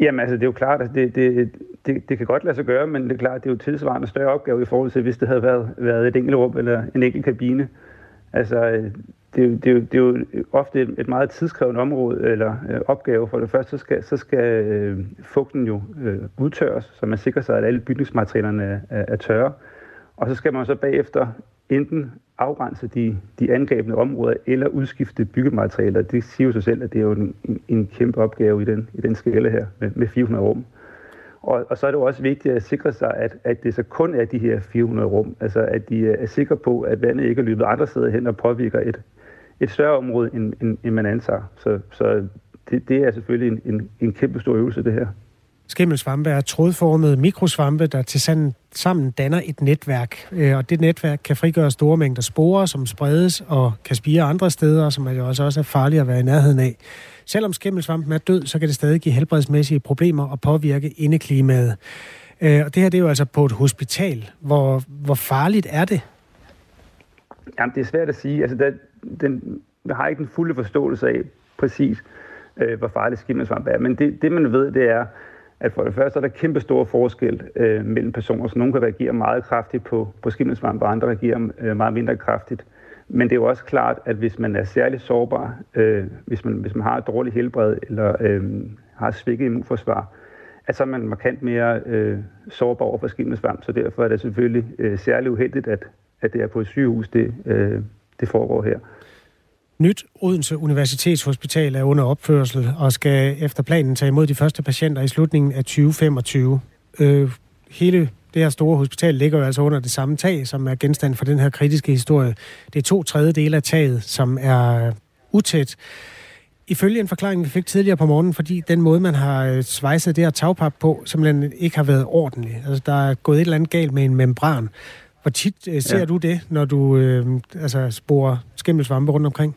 Jamen altså, det er jo klart, at det, det, det, det kan godt lade sig gøre, men det er klart, det er jo tilsvarende større opgave i forhold til, hvis det havde været, været et enkelt rum eller en enkelt kabine. Altså, øh, det, det, det er jo ofte et, et meget tidskrævende område eller øh, opgave. For det første, så skal, så skal øh, fugten jo øh, udtørres, så man sikrer sig, at alle bygningsmaterialerne er, er tørre. Og så skal man så bagefter enten afgrænse de, de angrebne områder eller udskifte byggematerialer. Det siger jo sig selv, at det er jo en, en, en kæmpe opgave i den, i den skala her med, med 400 rum. Og, og så er det jo også vigtigt at sikre sig, at, at det så kun er de her 400 rum. Altså at de er sikre på, at vandet ikke er løbet andre steder hen og påvirker et, et større område, end, end, end man antager. Så, så det, det er selvfølgelig en, en, en kæmpe stor øvelse, det her. Skimmelsvampe er trådformede mikrosvampe, der til sammen danner et netværk. Øh, og det netværk kan frigøre store mængder sporer, som spredes og kan spire andre steder, som jo altså også er farlige at være i nærheden af. Selvom skimmelsvampen er død, så kan det stadig give helbredsmæssige problemer og påvirke indeklimaet. Øh, og det her det er jo altså på et hospital. Hvor, hvor farligt er det? Jamen, det er svært at sige. Altså, der, den, jeg har ikke den fulde forståelse af præcis, øh, hvor farligt skimmelsvamp er. Men det, det, man ved, det er, at for det første er der kæmpe store forskel øh, mellem personer. Så nogle kan reagere meget kraftigt på, på skimmelsvamp, og andre reagerer øh, meget mindre kraftigt. Men det er jo også klart, at hvis man er særlig sårbar, øh, hvis, man, hvis man har et dårligt helbred eller øh, har svækket immunforsvar, at så er man markant mere øh, sårbar over for skimmelsvamp. Så derfor er det selvfølgelig øh, særlig uheldigt, at, at det er på et sygehus, det, øh, det foregår her. Nyt Odense Universitetshospital er under opførsel og skal efter planen tage imod de første patienter i slutningen af 2025. Øh, hele det her store hospital ligger jo altså under det samme tag, som er genstand for den her kritiske historie. Det er to tredjedele af taget, som er utæt. Ifølge en forklaring, vi fik tidligere på morgenen, fordi den måde, man har øh, svejset det her tagpap på, simpelthen ikke har været ordentlig. Altså, der er gået et eller andet galt med en membran. Hvor tit øh, ser ja. du det, når du øh, altså, sporer skimmelsvampe rundt omkring?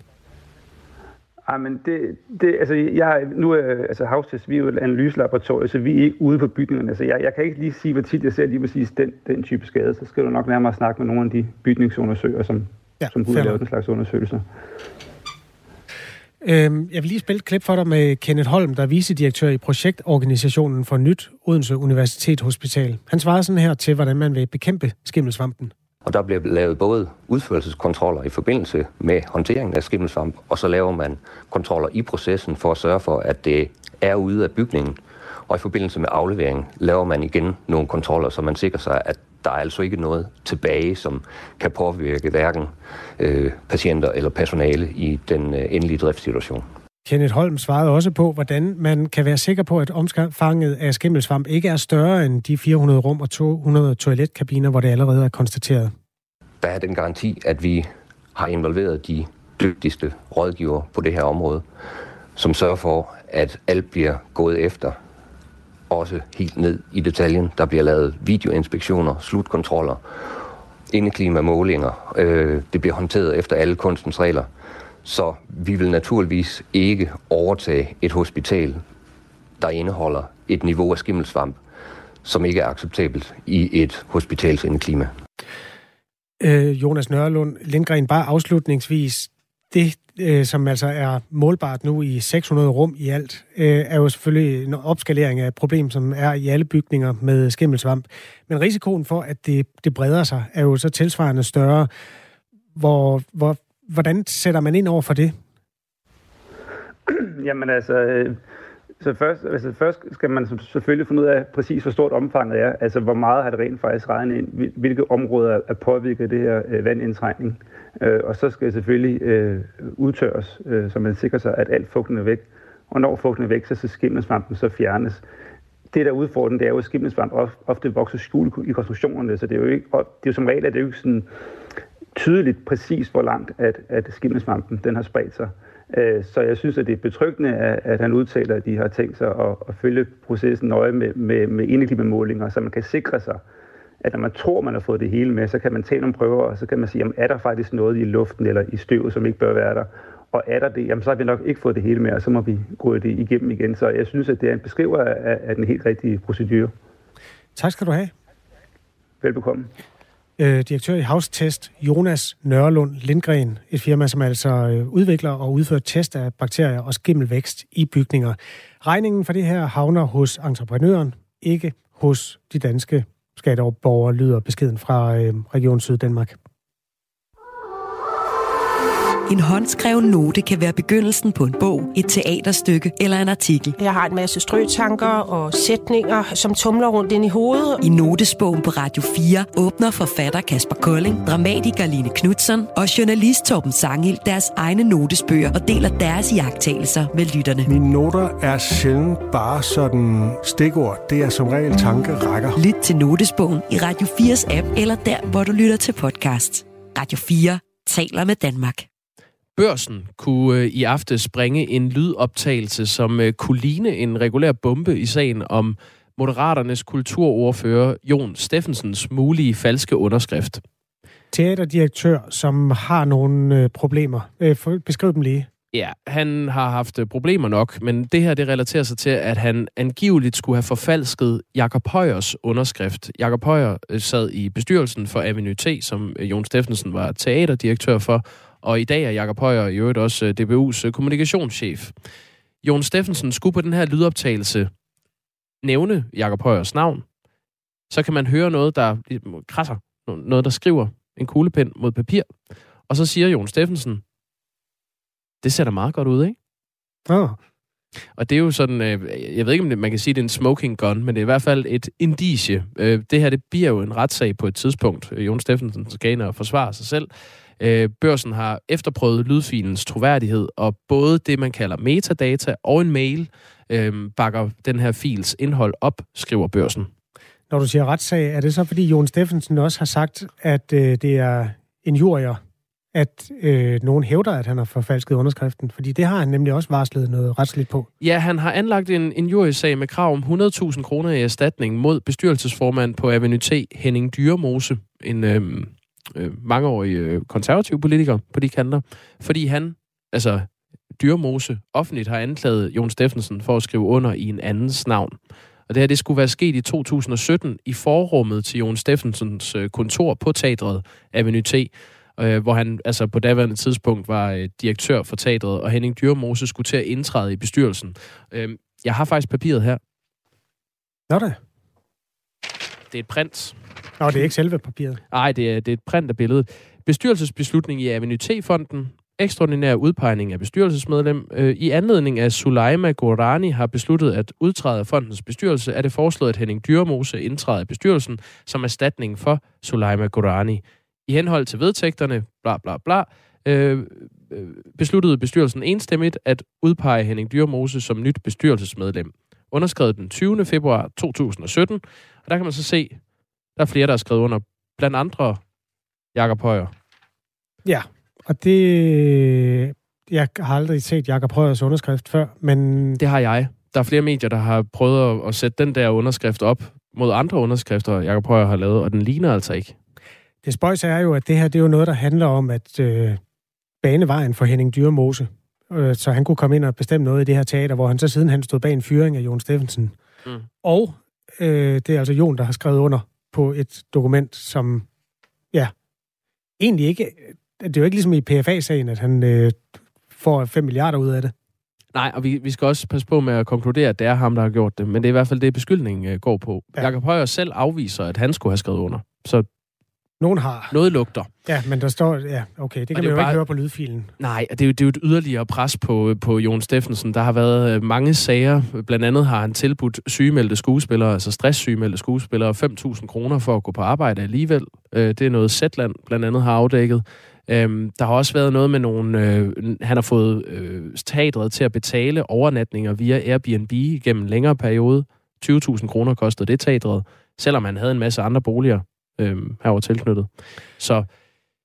Ja, men det, det, altså, jeg, nu er altså, Havstest, vi er jo et analyselaboratorium, så vi er ikke ude på bygningerne. Så jeg, jeg kan ikke lige sige, hvor tit jeg ser lige præcis den, den type skade. Så skal du nok nærmere snakke med nogle af de bygningsundersøgere, som, ja, som kunne lave den slags undersøgelser. Øhm, jeg vil lige spille et klip for dig med Kenneth Holm, der er vicedirektør i projektorganisationen for Nyt Odense Universitet Hospital. Han svarer sådan her til, hvordan man vil bekæmpe skimmelsvampen. Og der bliver lavet både udførelseskontroller i forbindelse med håndteringen af skimmelsvamp, og så laver man kontroller i processen for at sørge for, at det er ude af bygningen. Og i forbindelse med afleveringen laver man igen nogle kontroller, så man sikrer sig, at der er altså ikke noget tilbage, som kan påvirke hverken øh, patienter eller personale i den øh, endelige driftssituation. Kenneth Holm svarede også på, hvordan man kan være sikker på, at omfanget af skimmelsvamp ikke er større end de 400 rum og 200 toiletkabiner, hvor det allerede er konstateret. Der er den garanti, at vi har involveret de dygtigste rådgiver på det her område, som sørger for, at alt bliver gået efter, også helt ned i detaljen. Der bliver lavet videoinspektioner, slutkontroller, indeklimamålinger. Øh, det bliver håndteret efter alle kunstens regler. Så vi vil naturligvis ikke overtage et hospital, der indeholder et niveau af skimmelsvamp, som ikke er acceptabelt i et hospitals indeklima. Øh, Jonas Nørlund Lindgren, bare afslutningsvis. Det, øh, som altså er målbart nu i 600 rum i alt, øh, er jo selvfølgelig en opskalering af et problem, som er i alle bygninger med skimmelsvamp. Men risikoen for, at det, det breder sig, er jo så tilsvarende større. Hvor, hvor, hvordan sætter man ind over for det? (clears throat) Jamen altså, øh, så først, altså først skal man selvfølgelig finde ud af præcis, hvor stort omfanget er. Altså, hvor meget har det rent faktisk regnet ind? Hvilke områder er påvirket det her øh, vandindtrængning? Øh, og så skal det selvfølgelig øh, udtørres, øh, så man sikrer sig, at alt fugten er væk. Og når fugten er væk, så skal skimmelsvampen så fjernes. Det, der er udfordringen, det er jo, at skimmelsvamp ofte vokser skjult i konstruktionerne, så det er jo ikke, det er jo som regel, at det er jo ikke sådan tydeligt præcis, hvor langt at, at skimmelsvampen den har spredt sig. Øh, så jeg synes, at det er betryggende, at han udtaler, at de har tænkt sig at, at følge processen nøje med, med, med indeklimamålinger, så man kan sikre sig, at når man tror, man har fået det hele med, så kan man tage nogle prøver, og så kan man sige, jamen, er der faktisk noget i luften eller i støvet, som ikke bør være der? Og er der det, jamen, så har vi nok ikke fået det hele med, og så må vi gå det igennem igen. Så jeg synes, at det er en beskriver af, af den helt rigtige procedure. Tak skal du have. Velbekomme øh, direktør i House Test, Jonas Nørlund Lindgren, et firma, som altså øh, udvikler og udfører test af bakterier og skimmelvækst i bygninger. Regningen for det her havner hos entreprenøren, ikke hos de danske skatteborgere, lyder beskeden fra øh, Region Syddanmark. En håndskreven note kan være begyndelsen på en bog, et teaterstykke eller en artikel. Jeg har en masse strøtanker og sætninger, som tumler rundt ind i hovedet. I notesbogen på Radio 4 åbner forfatter Kasper Kolding, dramatiker Line Knudsen og journalist Torben Sangil deres egne notesbøger og deler deres iagttagelser med lytterne. Mine noter er sjældent bare sådan stikord. Det er som regel tankerækker. Lyt til notesbogen i Radio 4's app eller der, hvor du lytter til podcast. Radio 4 taler med Danmark. Børsen kunne øh, i aftes bringe en lydoptagelse, som øh, kunne ligne en regulær bombe i sagen om Moderaternes kulturordfører Jon Steffensens mulige falske underskrift. Teaterdirektør, som har nogle øh, problemer. Beskriv dem lige. Ja, han har haft problemer nok, men det her det relaterer sig til, at han angiveligt skulle have forfalsket Jakob Højers underskrift. Jakob Højer sad i bestyrelsen for Avenue T, som Jon Steffensen var teaterdirektør for, og i dag er Jakob Højer i øvrigt også øh, DBU's øh, kommunikationschef. Jon Steffensen skulle på den her lydoptagelse nævne Jakob Højers navn. Så kan man høre noget, der krasser. Noget, der skriver en kuglepen mod papir. Og så siger Jon Steffensen, det ser da meget godt ud, ikke? Ja. Og det er jo sådan, øh, jeg ved ikke, om man kan sige, det er en smoking gun, men det er i hvert fald et indicie. det her, det bliver jo en retssag på et tidspunkt. Jon Steffensen skal ind og forsvare sig selv. Øh, børsen har efterprøvet lydfilens troværdighed, og både det, man kalder metadata og en mail, øh, bakker den her fils indhold op, skriver børsen. Når du siger retssag, er det så, fordi Jon Steffensen også har sagt, at øh, det er en jurier, at øh, nogen hævder, at han har forfalsket underskriften? Fordi det har han nemlig også varslet noget retsligt på. Ja, han har anlagt en, en jurysag med krav om 100.000 kroner i erstatning mod bestyrelsesformand på Avenue T, Henning Dyremose, en, øh, øh, mangeårig øh, konservativ politiker på de kanter, fordi han, altså Dyrmose, offentligt har anklaget Jon Steffensen for at skrive under i en andens navn. Og det her, det skulle være sket i 2017 i forrummet til Jon Steffensens øh, kontor på teatret Avenue T. øh, hvor han altså på daværende tidspunkt var øh, direktør for teatret, og Henning Dyrmose skulle til at indtræde i bestyrelsen. Øh, jeg har faktisk papiret her. Nå da. Det er et print. Nå, det er ikke selve papiret. Nej, det er, det er et print af billedet. Bestyrelsesbeslutning i Avenue T-fonden. Ekstraordinær udpegning af bestyrelsesmedlem. Øh, I anledning af Sulaima Gorani har besluttet at udtræde af fondens bestyrelse, er det foreslået, at Henning Dyrmose indtræder i bestyrelsen som erstatning for Sulaima Gorani. I henhold til vedtægterne, bla bla bla, øh, øh besluttede bestyrelsen enstemmigt at udpege Henning Dyrmose som nyt bestyrelsesmedlem. Underskrevet den 20. februar 2017. Og der kan man så se, der er flere, der har skrevet under. Blandt andre Jakob Højer. Ja, og det... Jeg har aldrig set Jakob Højers underskrift før, men... Det har jeg. Der er flere medier, der har prøvet at, at sætte den der underskrift op mod andre underskrifter, Jakob Højer har lavet, og den ligner altså ikke. Det spøjs er jo, at det her det er jo noget, der handler om at øh, bane vejen for Henning Dyrmose, øh, så han kunne komme ind og bestemme noget i det her teater, hvor han så siden han stod bag en fyring af Jon Steffensen. Mm. Og øh, det er altså Jon, der har skrevet under på et dokument, som, ja, egentlig ikke, det er jo ikke ligesom i PFA-sagen, at han øh, får 5 milliarder ud af det. Nej, og vi, vi skal også passe på med at konkludere, at det er ham, der har gjort det. Men det er i hvert fald det, beskyldningen øh, går på. Ja. Jakob Højer selv afviser, at han skulle have skrevet under. Så nogen har. Noget lugter. Ja, men der står... Ja, okay, det kan det man jo bare, ikke høre på lydfilen. Nej, det er, jo, det er jo et yderligere pres på, på Jon Steffensen. Der har været øh, mange sager. Blandt andet har han tilbudt sygemeldte skuespillere, altså stresssygemeldte skuespillere, 5.000 kroner for at gå på arbejde alligevel. Øh, det er noget Zetland blandt andet har afdækket. Øhm, der har også været noget med nogle... Øh, han har fået øh, teatret til at betale overnatninger via Airbnb gennem en længere periode. 20.000 kroner kostede det teatret, selvom han havde en masse andre boliger øh, herover tilknyttet. Så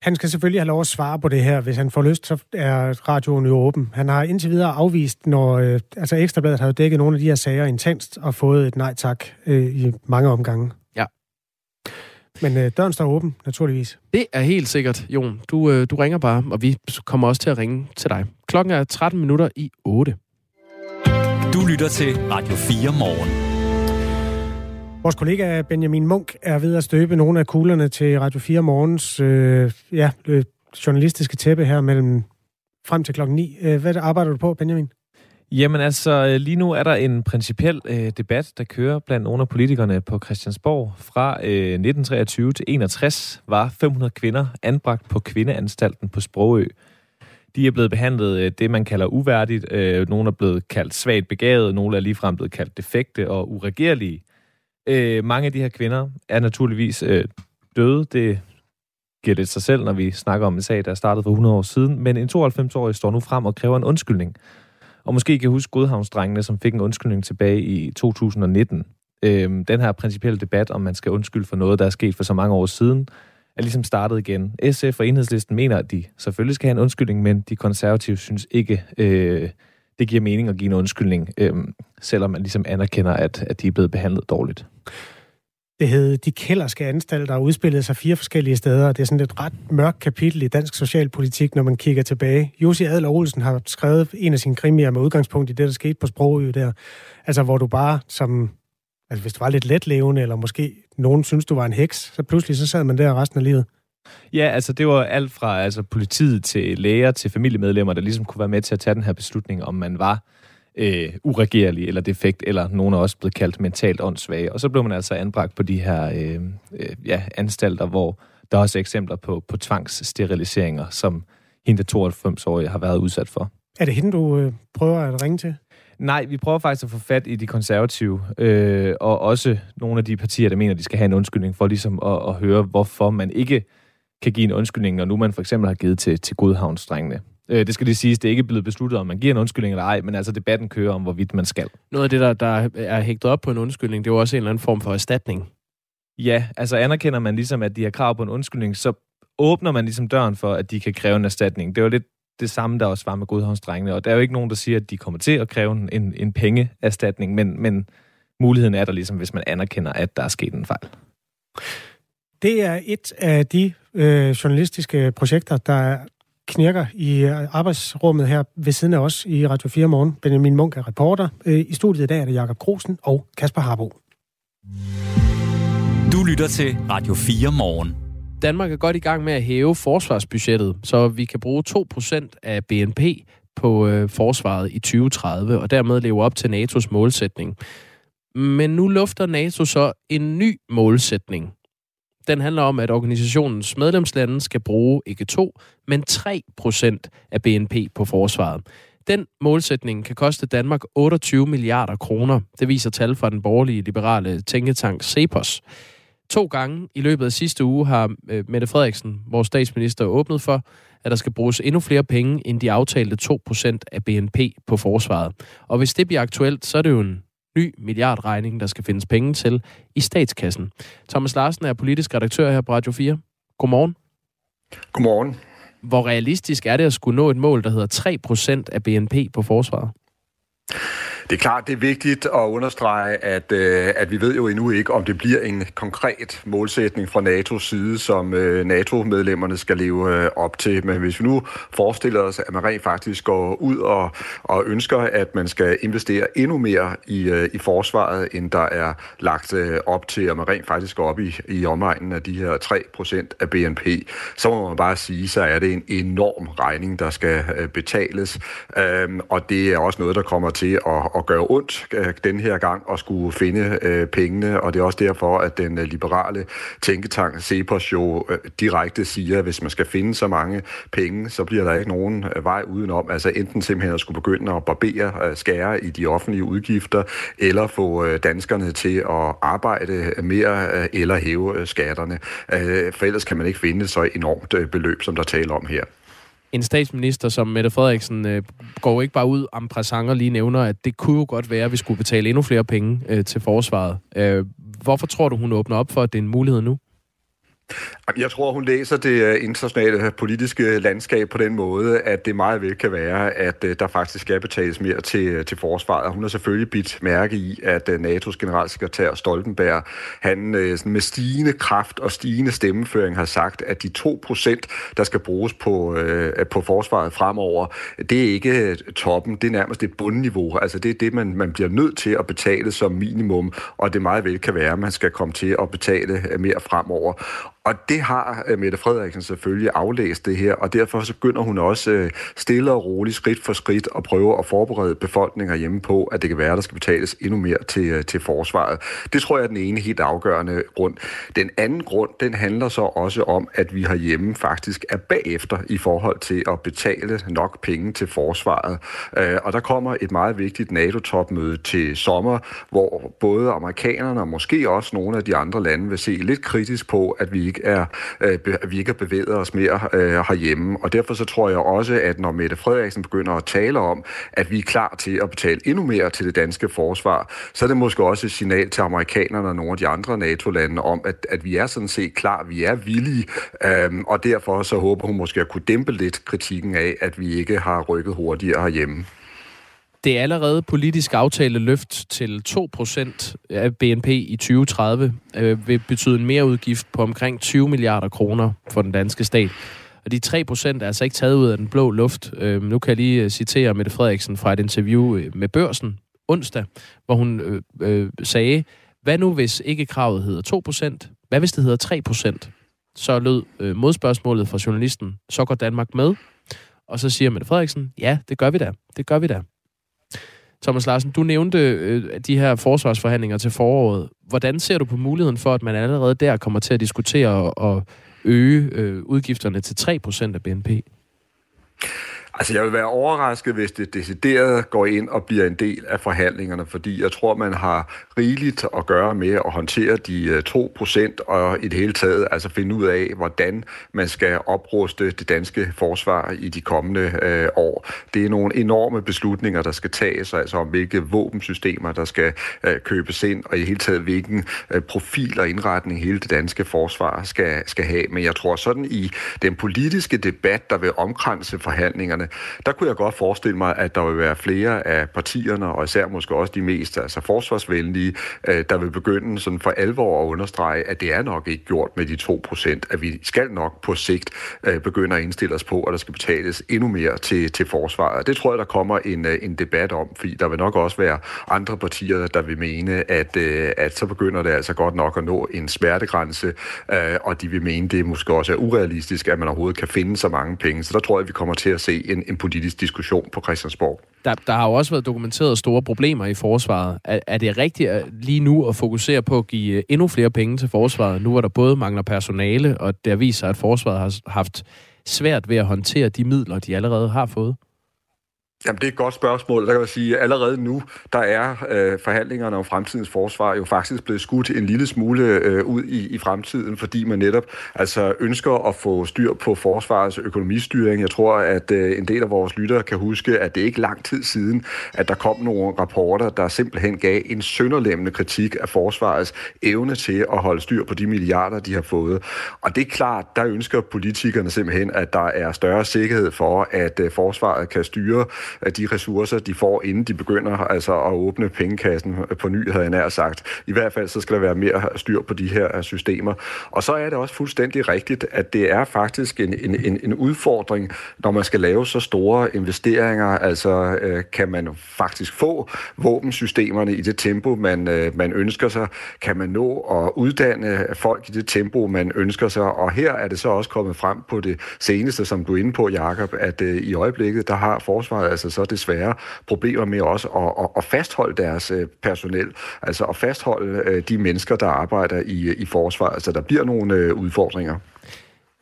han skal selvfølgelig have lov at svare på det her. Hvis han får lyst, så er radioen jo åben. Han har indtil videre afvist, når... Øh, altså Ekstrabladet har jo dækket nogle af de her sager intenst og fået et nej tak øh, i mange omgange. Ja. Men øh, døren står åben, naturligvis. Det er helt sikkert, Jon. Du, øh, du ringer bare, og vi kommer også til at ringe til dig. Klokken er 13 minutter i 8. Du lytter til Radio 4 morgen. Vores kollega Benjamin Munk er ved at støbe nogle af kuglerne til Radio 4 morgens øh, ja, øh, journalistiske tæppe her mellem frem til klokken 9. Øh, hvad arbejder du på, Benjamin? Jamen altså, øh, lige nu er der en principiel øh, debat, der kører blandt nogle af politikerne på Christiansborg. Fra øh, 1923 til 61 var 500 kvinder anbragt på kvindeanstalten på Sprogø. De er blevet behandlet øh, det, man kalder uværdigt. Øh, nogle er blevet kaldt svagt begavet, nogle er ligefrem blevet kaldt defekte og uregerlige. Øh, mange af de her kvinder er naturligvis øh, døde. Det giver det sig selv, når vi snakker om en sag, der startede for 100 år siden. Men en 92-årig står nu frem og kræver en undskyldning. Og måske kan huske Godhavnsdrengene, som fik en undskyldning tilbage i 2019. Øh, den her principielle debat, om man skal undskylde for noget, der er sket for så mange år siden, er ligesom startet igen. SF og Enhedslisten mener, at de selvfølgelig skal have en undskyldning, men de konservative synes ikke, øh, det giver mening at give en undskyldning, øhm, selvom man ligesom anerkender, at, at de er blevet behandlet dårligt. Det hed De Kælderske Anstalter og udspillede sig fire forskellige steder. Det er sådan et ret mørkt kapitel i dansk socialpolitik, når man kigger tilbage. Jussi Adler Olsen har skrevet en af sine krimier med udgangspunkt i det, der skete på Sprogø der. Altså, hvor du bare som... Altså, hvis du var lidt letlevende, eller måske nogen synes, du var en heks, så pludselig så sad man der resten af livet. Ja, altså det var alt fra altså, politiet til læger til familiemedlemmer, der ligesom kunne være med til at tage den her beslutning, om man var øh, uregerlig eller defekt, eller nogen er også blevet kaldt mentalt åndssvage. Og så blev man altså anbragt på de her øh, øh, ja, anstalter, hvor der også er eksempler på, på tvangssteriliseringer, som hende 92-årige har været udsat for. Er det hende, du øh, prøver at ringe til? Nej, vi prøver faktisk at få fat i de konservative, øh, og også nogle af de partier, der mener, de skal have en undskyldning for ligesom at, at høre, hvorfor man ikke kan give en undskyldning, når nu man for eksempel har givet til, til Godhavnsdrengene. Øh, det skal lige siges, det er ikke blevet besluttet, om man giver en undskyldning eller ej, men altså debatten kører om, hvorvidt man skal. Noget af det, der, der er hægtet op på en undskyldning, det er jo også en eller anden form for erstatning. Ja, altså anerkender man ligesom, at de har krav på en undskyldning, så åbner man ligesom døren for, at de kan kræve en erstatning. Det var lidt det samme, der også var med godhavnsdrengene, og der er jo ikke nogen, der siger, at de kommer til at kræve en, en pengeerstatning, men, men muligheden er der ligesom, hvis man anerkender, at der er sket en fejl. Det er et af de øh, journalistiske projekter, der knirker i øh, arbejdsrummet her ved siden af os i Radio 4 Morgen. Benjamin Munk er reporter. Øh, I studiet i dag er det Jakob Grosen og Kasper Harbo. Du lytter til Radio 4 Morgen. Danmark er godt i gang med at hæve forsvarsbudgettet, så vi kan bruge 2% af BNP på øh, forsvaret i 2030, og dermed leve op til NATO's målsætning. Men nu lufter NATO så en ny målsætning. Den handler om, at organisationens medlemslande skal bruge ikke 2, men 3 procent af BNP på forsvaret. Den målsætning kan koste Danmark 28 milliarder kroner. Det viser tal fra den borgerlige liberale tænketank Cepos. To gange i løbet af sidste uge har øh, Mette Frederiksen, vores statsminister, åbnet for, at der skal bruges endnu flere penge end de aftalte 2% af BNP på forsvaret. Og hvis det bliver aktuelt, så er det jo en ny milliardregning, der skal findes penge til i statskassen. Thomas Larsen er politisk redaktør her på Radio 4. Godmorgen. Godmorgen. Hvor realistisk er det at skulle nå et mål, der hedder 3% af BNP på forsvaret? Det er klart, det er vigtigt at understrege, at, øh, at vi ved jo endnu ikke, om det bliver en konkret målsætning fra NATO's side, som øh, NATO-medlemmerne skal leve øh, op til. Men hvis vi nu forestiller os, at man rent faktisk går ud og, og ønsker, at man skal investere endnu mere i, i forsvaret, end der er lagt op til, og man rent faktisk går op i, i omegnen af de her 3% af BNP, så må man bare sige, så er det en enorm regning, der skal betales. Øhm, og det er også noget, der kommer til at at gøre ondt øh, den her gang at skulle finde øh, pengene, og det er også derfor, at den øh, liberale tænketank Cepos jo øh, direkte siger, at hvis man skal finde så mange penge, så bliver der ikke nogen øh, vej udenom. Altså enten simpelthen at skulle begynde at barbere, øh, skære i de offentlige udgifter, eller få øh, danskerne til at arbejde mere, øh, eller hæve øh, skatterne. Øh, for ellers kan man ikke finde så enormt øh, beløb, som der taler om her en statsminister som Mette Frederiksen øh, går ikke bare ud om præsanger lige nævner, at det kunne jo godt være, at vi skulle betale endnu flere penge øh, til forsvaret. Øh, hvorfor tror du, hun åbner op for, at det er en mulighed nu? Jeg tror, hun læser det øh, internationale øh, politiske øh, landskab på den måde, at det meget vel kan være, at der faktisk skal betales mere til, til forsvaret. Hun har selvfølgelig bidt mærke i, at NATO's generalsekretær Stoltenberg, han sådan med stigende kraft og stigende stemmeføring har sagt, at de 2%, der skal bruges på, på forsvaret fremover, det er ikke toppen, det er nærmest et bundniveau. Altså det er det, man, man bliver nødt til at betale som minimum, og det meget vel kan være, at man skal komme til at betale mere fremover. Og det har øh, Mette Frederiksen selvfølgelig aflæst det her, og derfor så begynder hun også øh, stille og roligt, skridt for skridt, at prøve at forberede befolkningen hjemme på, at det kan være, at der skal betales endnu mere til, øh, til forsvaret. Det tror jeg er den ene helt afgørende grund. Den anden grund, den handler så også om, at vi herhjemme faktisk er bagefter i forhold til at betale nok penge til forsvaret. Og der kommer et meget vigtigt NATO-topmøde til sommer, hvor både amerikanerne og måske også nogle af de andre lande vil se lidt kritisk på, at vi ikke ikke er, øh, at vi ikke har bevæget os mere øh, herhjemme. Og derfor så tror jeg også, at når Mette Frederiksen begynder at tale om, at vi er klar til at betale endnu mere til det danske forsvar, så er det måske også et signal til amerikanerne og nogle af de andre NATO-lande om, at, at vi er sådan set klar, vi er villige, øhm, og derfor så håber hun måske at kunne dæmpe lidt kritikken af, at vi ikke har rykket hurtigere herhjemme. Det allerede politisk aftale løft til 2% af BNP i 2030 øh, vil betyde en mere udgift på omkring 20 milliarder kroner for den danske stat. Og de 3% er altså ikke taget ud af den blå luft. Øh, nu kan jeg lige øh, citere Mette Frederiksen fra et interview øh, med Børsen onsdag, hvor hun øh, øh, sagde, hvad nu hvis ikke kravet hedder 2% Hvad hvis det hedder 3% Så lød øh, modspørgsmålet fra journalisten, så går Danmark med. Og så siger Mette Frederiksen, ja, det gør vi da. Det gør vi da. Thomas Larsen, du nævnte øh, de her forsvarsforhandlinger til foråret. Hvordan ser du på muligheden for, at man allerede der kommer til at diskutere og øge øh, udgifterne til 3% af BNP? Altså, jeg vil være overrasket, hvis det decideret går ind og bliver en del af forhandlingerne, fordi jeg tror, man har rigeligt at gøre med at håndtere de øh, 2% og i det hele taget altså finde ud af, hvordan man skal opruste det danske forsvar i de kommende øh, år. Det er nogle enorme beslutninger, der skal tages, altså om hvilke våbensystemer, der skal øh, købes ind, og i det hele taget, hvilken øh, profil og indretning hele det danske forsvar skal, skal have. Men jeg tror sådan i den politiske debat, der vil omkranse forhandlingerne. Der kunne jeg godt forestille mig, at der vil være flere af partierne, og især måske også de mest altså forsvarsvenlige, øh, der vil begynde sådan for alvor at understrege, at det er nok ikke gjort med de 2%, at vi skal nok på sigt øh, begynde at indstille os på, at der skal betales endnu mere til, til forsvaret. Det tror jeg, der kommer en, øh, en debat om, fordi der vil nok også være andre partier, der vil mene, at, øh, at så begynder det altså godt nok at nå en smertegrænse, øh, og de vil mene, det måske også er urealistisk, at man overhovedet kan finde så mange penge. Så der tror jeg, vi kommer til at se en, en politisk diskussion på Christiansborg. Der, der har jo også været dokumenteret store problemer i forsvaret. Er, er det rigtigt at lige nu at fokusere på at give øh, endnu flere penge til forsvaret, nu hvor der både mangler personale, og der viser, at forsvaret har haft svært ved at håndtere de midler, de allerede har fået? Jamen, det er et godt spørgsmål. Der kan man sige, at allerede nu, der er øh, forhandlingerne om fremtidens forsvar jo faktisk blevet skudt en lille smule øh, ud i, i fremtiden, fordi man netop altså ønsker at få styr på forsvarets økonomistyring. Jeg tror, at øh, en del af vores lyttere kan huske, at det ikke lang tid siden, at der kom nogle rapporter, der simpelthen gav en sønderlemmende kritik af forsvarets evne til at holde styr på de milliarder, de har fået. Og det er klart, der ønsker politikerne simpelthen, at der er større sikkerhed for, at øh, forsvaret kan styre af de ressourcer, de får, inden de begynder altså at åbne pengekassen på ny, havde jeg nær sagt. I hvert fald så skal der være mere styr på de her øh, systemer. Og så er det også fuldstændig rigtigt, at det er faktisk en, en, en, en udfordring, når man skal lave så store investeringer. Altså øh, kan man faktisk få våbensystemerne i det tempo, man, øh, man ønsker sig? Kan man nå at uddanne folk i det tempo, man ønsker sig? Og her er det så også kommet frem på det seneste, som du er inde på, Jakob, at øh, i øjeblikket, der har forsvaret altså så desværre problemer med også at, at, at fastholde deres øh, personel, altså at fastholde øh, de mennesker, der arbejder i, øh, i forsvaret. Altså der bliver nogle udfordringer.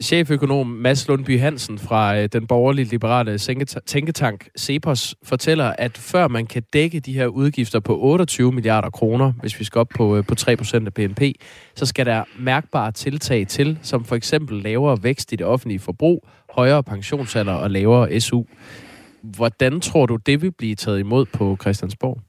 Cheføkonom Mads Lundby Hansen fra den borgerlige liberale tænketank Cepos fortæller, at før man kan dække de her udgifter på 28 milliarder kroner, hvis vi skal op på, på 3% af BNP, så skal der mærkbare tiltag til, som for eksempel lavere vækst i det offentlige forbrug, højere pensionsalder og lavere SU. Hvordan tror du, det vil blive taget imod på Christiansborg?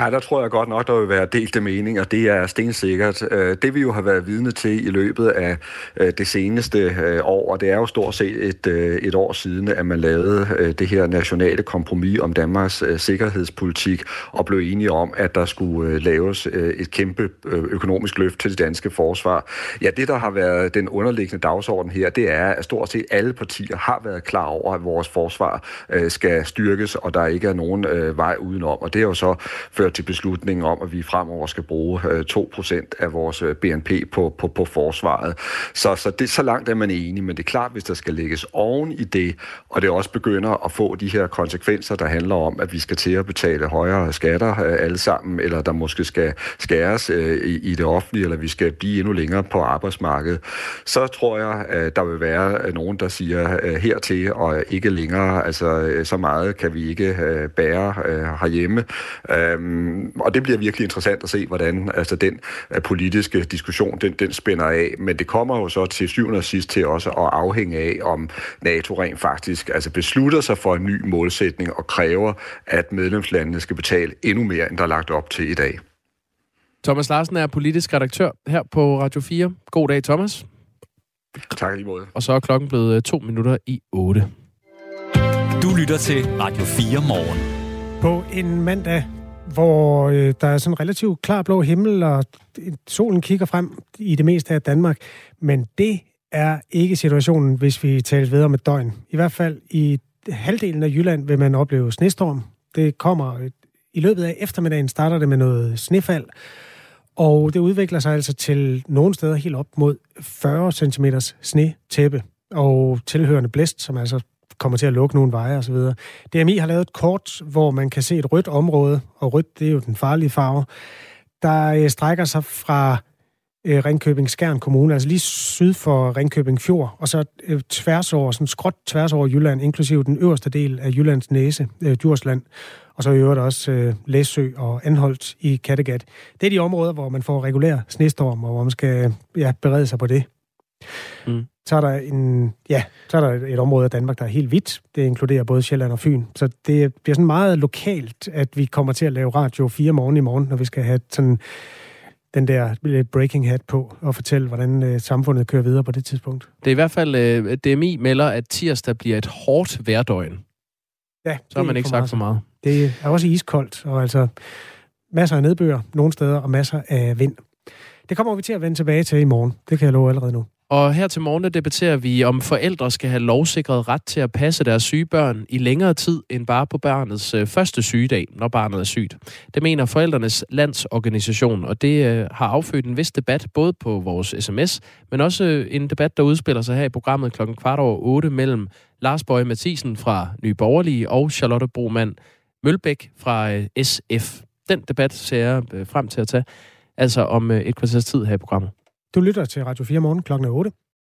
Ja, der tror jeg godt nok, der vil være delte meninger. Det er stensikkert. Øh, det vi jo har været vidne til i løbet af øh, det seneste øh, år, og det er jo stort set et, et år siden, at man lavede det her nationale kompromis om Danmarks sikkerhedspolitik og blev enige om, at der skulle laves et kæmpe økonomisk løft til det danske forsvar. Ja, det der har været den underliggende dagsorden her, det er, at stort set alle partier har været klar over, at vores forsvar skal styrkes, og der ikke er nogen vej udenom. Og det er jo så ført til beslutningen om, at vi fremover skal bruge øh, 2% af vores øh, BNP på, på, på forsvaret. Så, så, det, så langt er man enig, men det er klart, hvis der skal lægges oven i det, og det også begynder at få de her konsekvenser, der handler om, at vi skal til at betale højere skatter øh, alle sammen, eller der måske skal skæres i, i det offentlige, eller vi skal blive endnu længere på arbejdsmarkedet, så tror jeg, at der vil være nogen, der siger hertil og ikke længere, altså så meget kan vi ikke bære herhjemme. Øhm, og det bliver virkelig interessant at se, hvordan altså, den uh, politiske diskussion, den, den spænder af. Men det kommer jo så til syvende og sidst til også at afhænge af, om NATO rent faktisk altså, beslutter sig for en ny målsætning og kræver, at medlemslandene skal betale endnu mere, end der er lagt op til i dag. Thomas Larsen er politisk redaktør her på Radio 4. God dag, Thomas. Tak i måde. Og så er klokken blevet øh, to minutter i 8. Du lytter til Radio 4 morgen. På en mandag hvor øh, der er sådan en relativt klar blå himmel, og solen kigger frem i det meste af Danmark. Men det er ikke situationen, hvis vi taler ved om et døgn. I hvert fald i halvdelen af Jylland vil man opleve snestorm. Det kommer øh, i løbet af eftermiddagen, starter det med noget snefald, og det udvikler sig altså til nogle steder helt op mod 40 cm snetæppe og tilhørende blæst, som altså kommer til at lukke nogle veje osv. DMI har lavet et kort, hvor man kan se et rødt område, og rødt det er jo den farlige farve, der øh, strækker sig fra øh, Ringkøbing Skjern Kommune, altså lige syd for Ringkøbing Fjord, og så øh, tværs over, sådan skråt tværs over Jylland, inklusive den øverste del af Jyllands næse, øh, Djursland, og så i øvrigt også øh, Læsø og Anholdt i Kattegat. Det er de områder, hvor man får regulær snestorm, og hvor man skal ja, berede sig på det. Mm. Så er der en, ja, så er der et område af Danmark, der er helt hvidt. Det inkluderer både Sjælland og Fyn. Så det bliver sådan meget lokalt, at vi kommer til at lave radio fire morgen i morgen, når vi skal have sådan den der breaking hat på og fortælle, hvordan øh, samfundet kører videre på det tidspunkt. Det er i hvert fald, øh, DMI melder, at tirsdag bliver et hårdt hverdøgn. Ja, Så har man ikke sagt for meget. Det er også iskoldt, og altså masser af nedbør nogle steder, og masser af vind. Det kommer vi til at vende tilbage til i morgen. Det kan jeg love allerede nu. Og her til morgen debatterer vi, om forældre skal have lovsikret ret til at passe deres syge børn i længere tid end bare på barnets øh, første sygedag, når barnet er sygt. Det mener Forældrenes Landsorganisation, og det øh, har affødt en vis debat både på vores sms, men også øh, en debat, der udspiller sig her i programmet klokken kvart over 8 mellem Lars Bøje Mathisen fra Nye Borgerlige og Charlotte Broman Mølbæk fra SF. Den debat ser jeg frem til at tage, altså om et kvarters tid her i programmet. Du lytter til Radio 4 morgen klokken 8.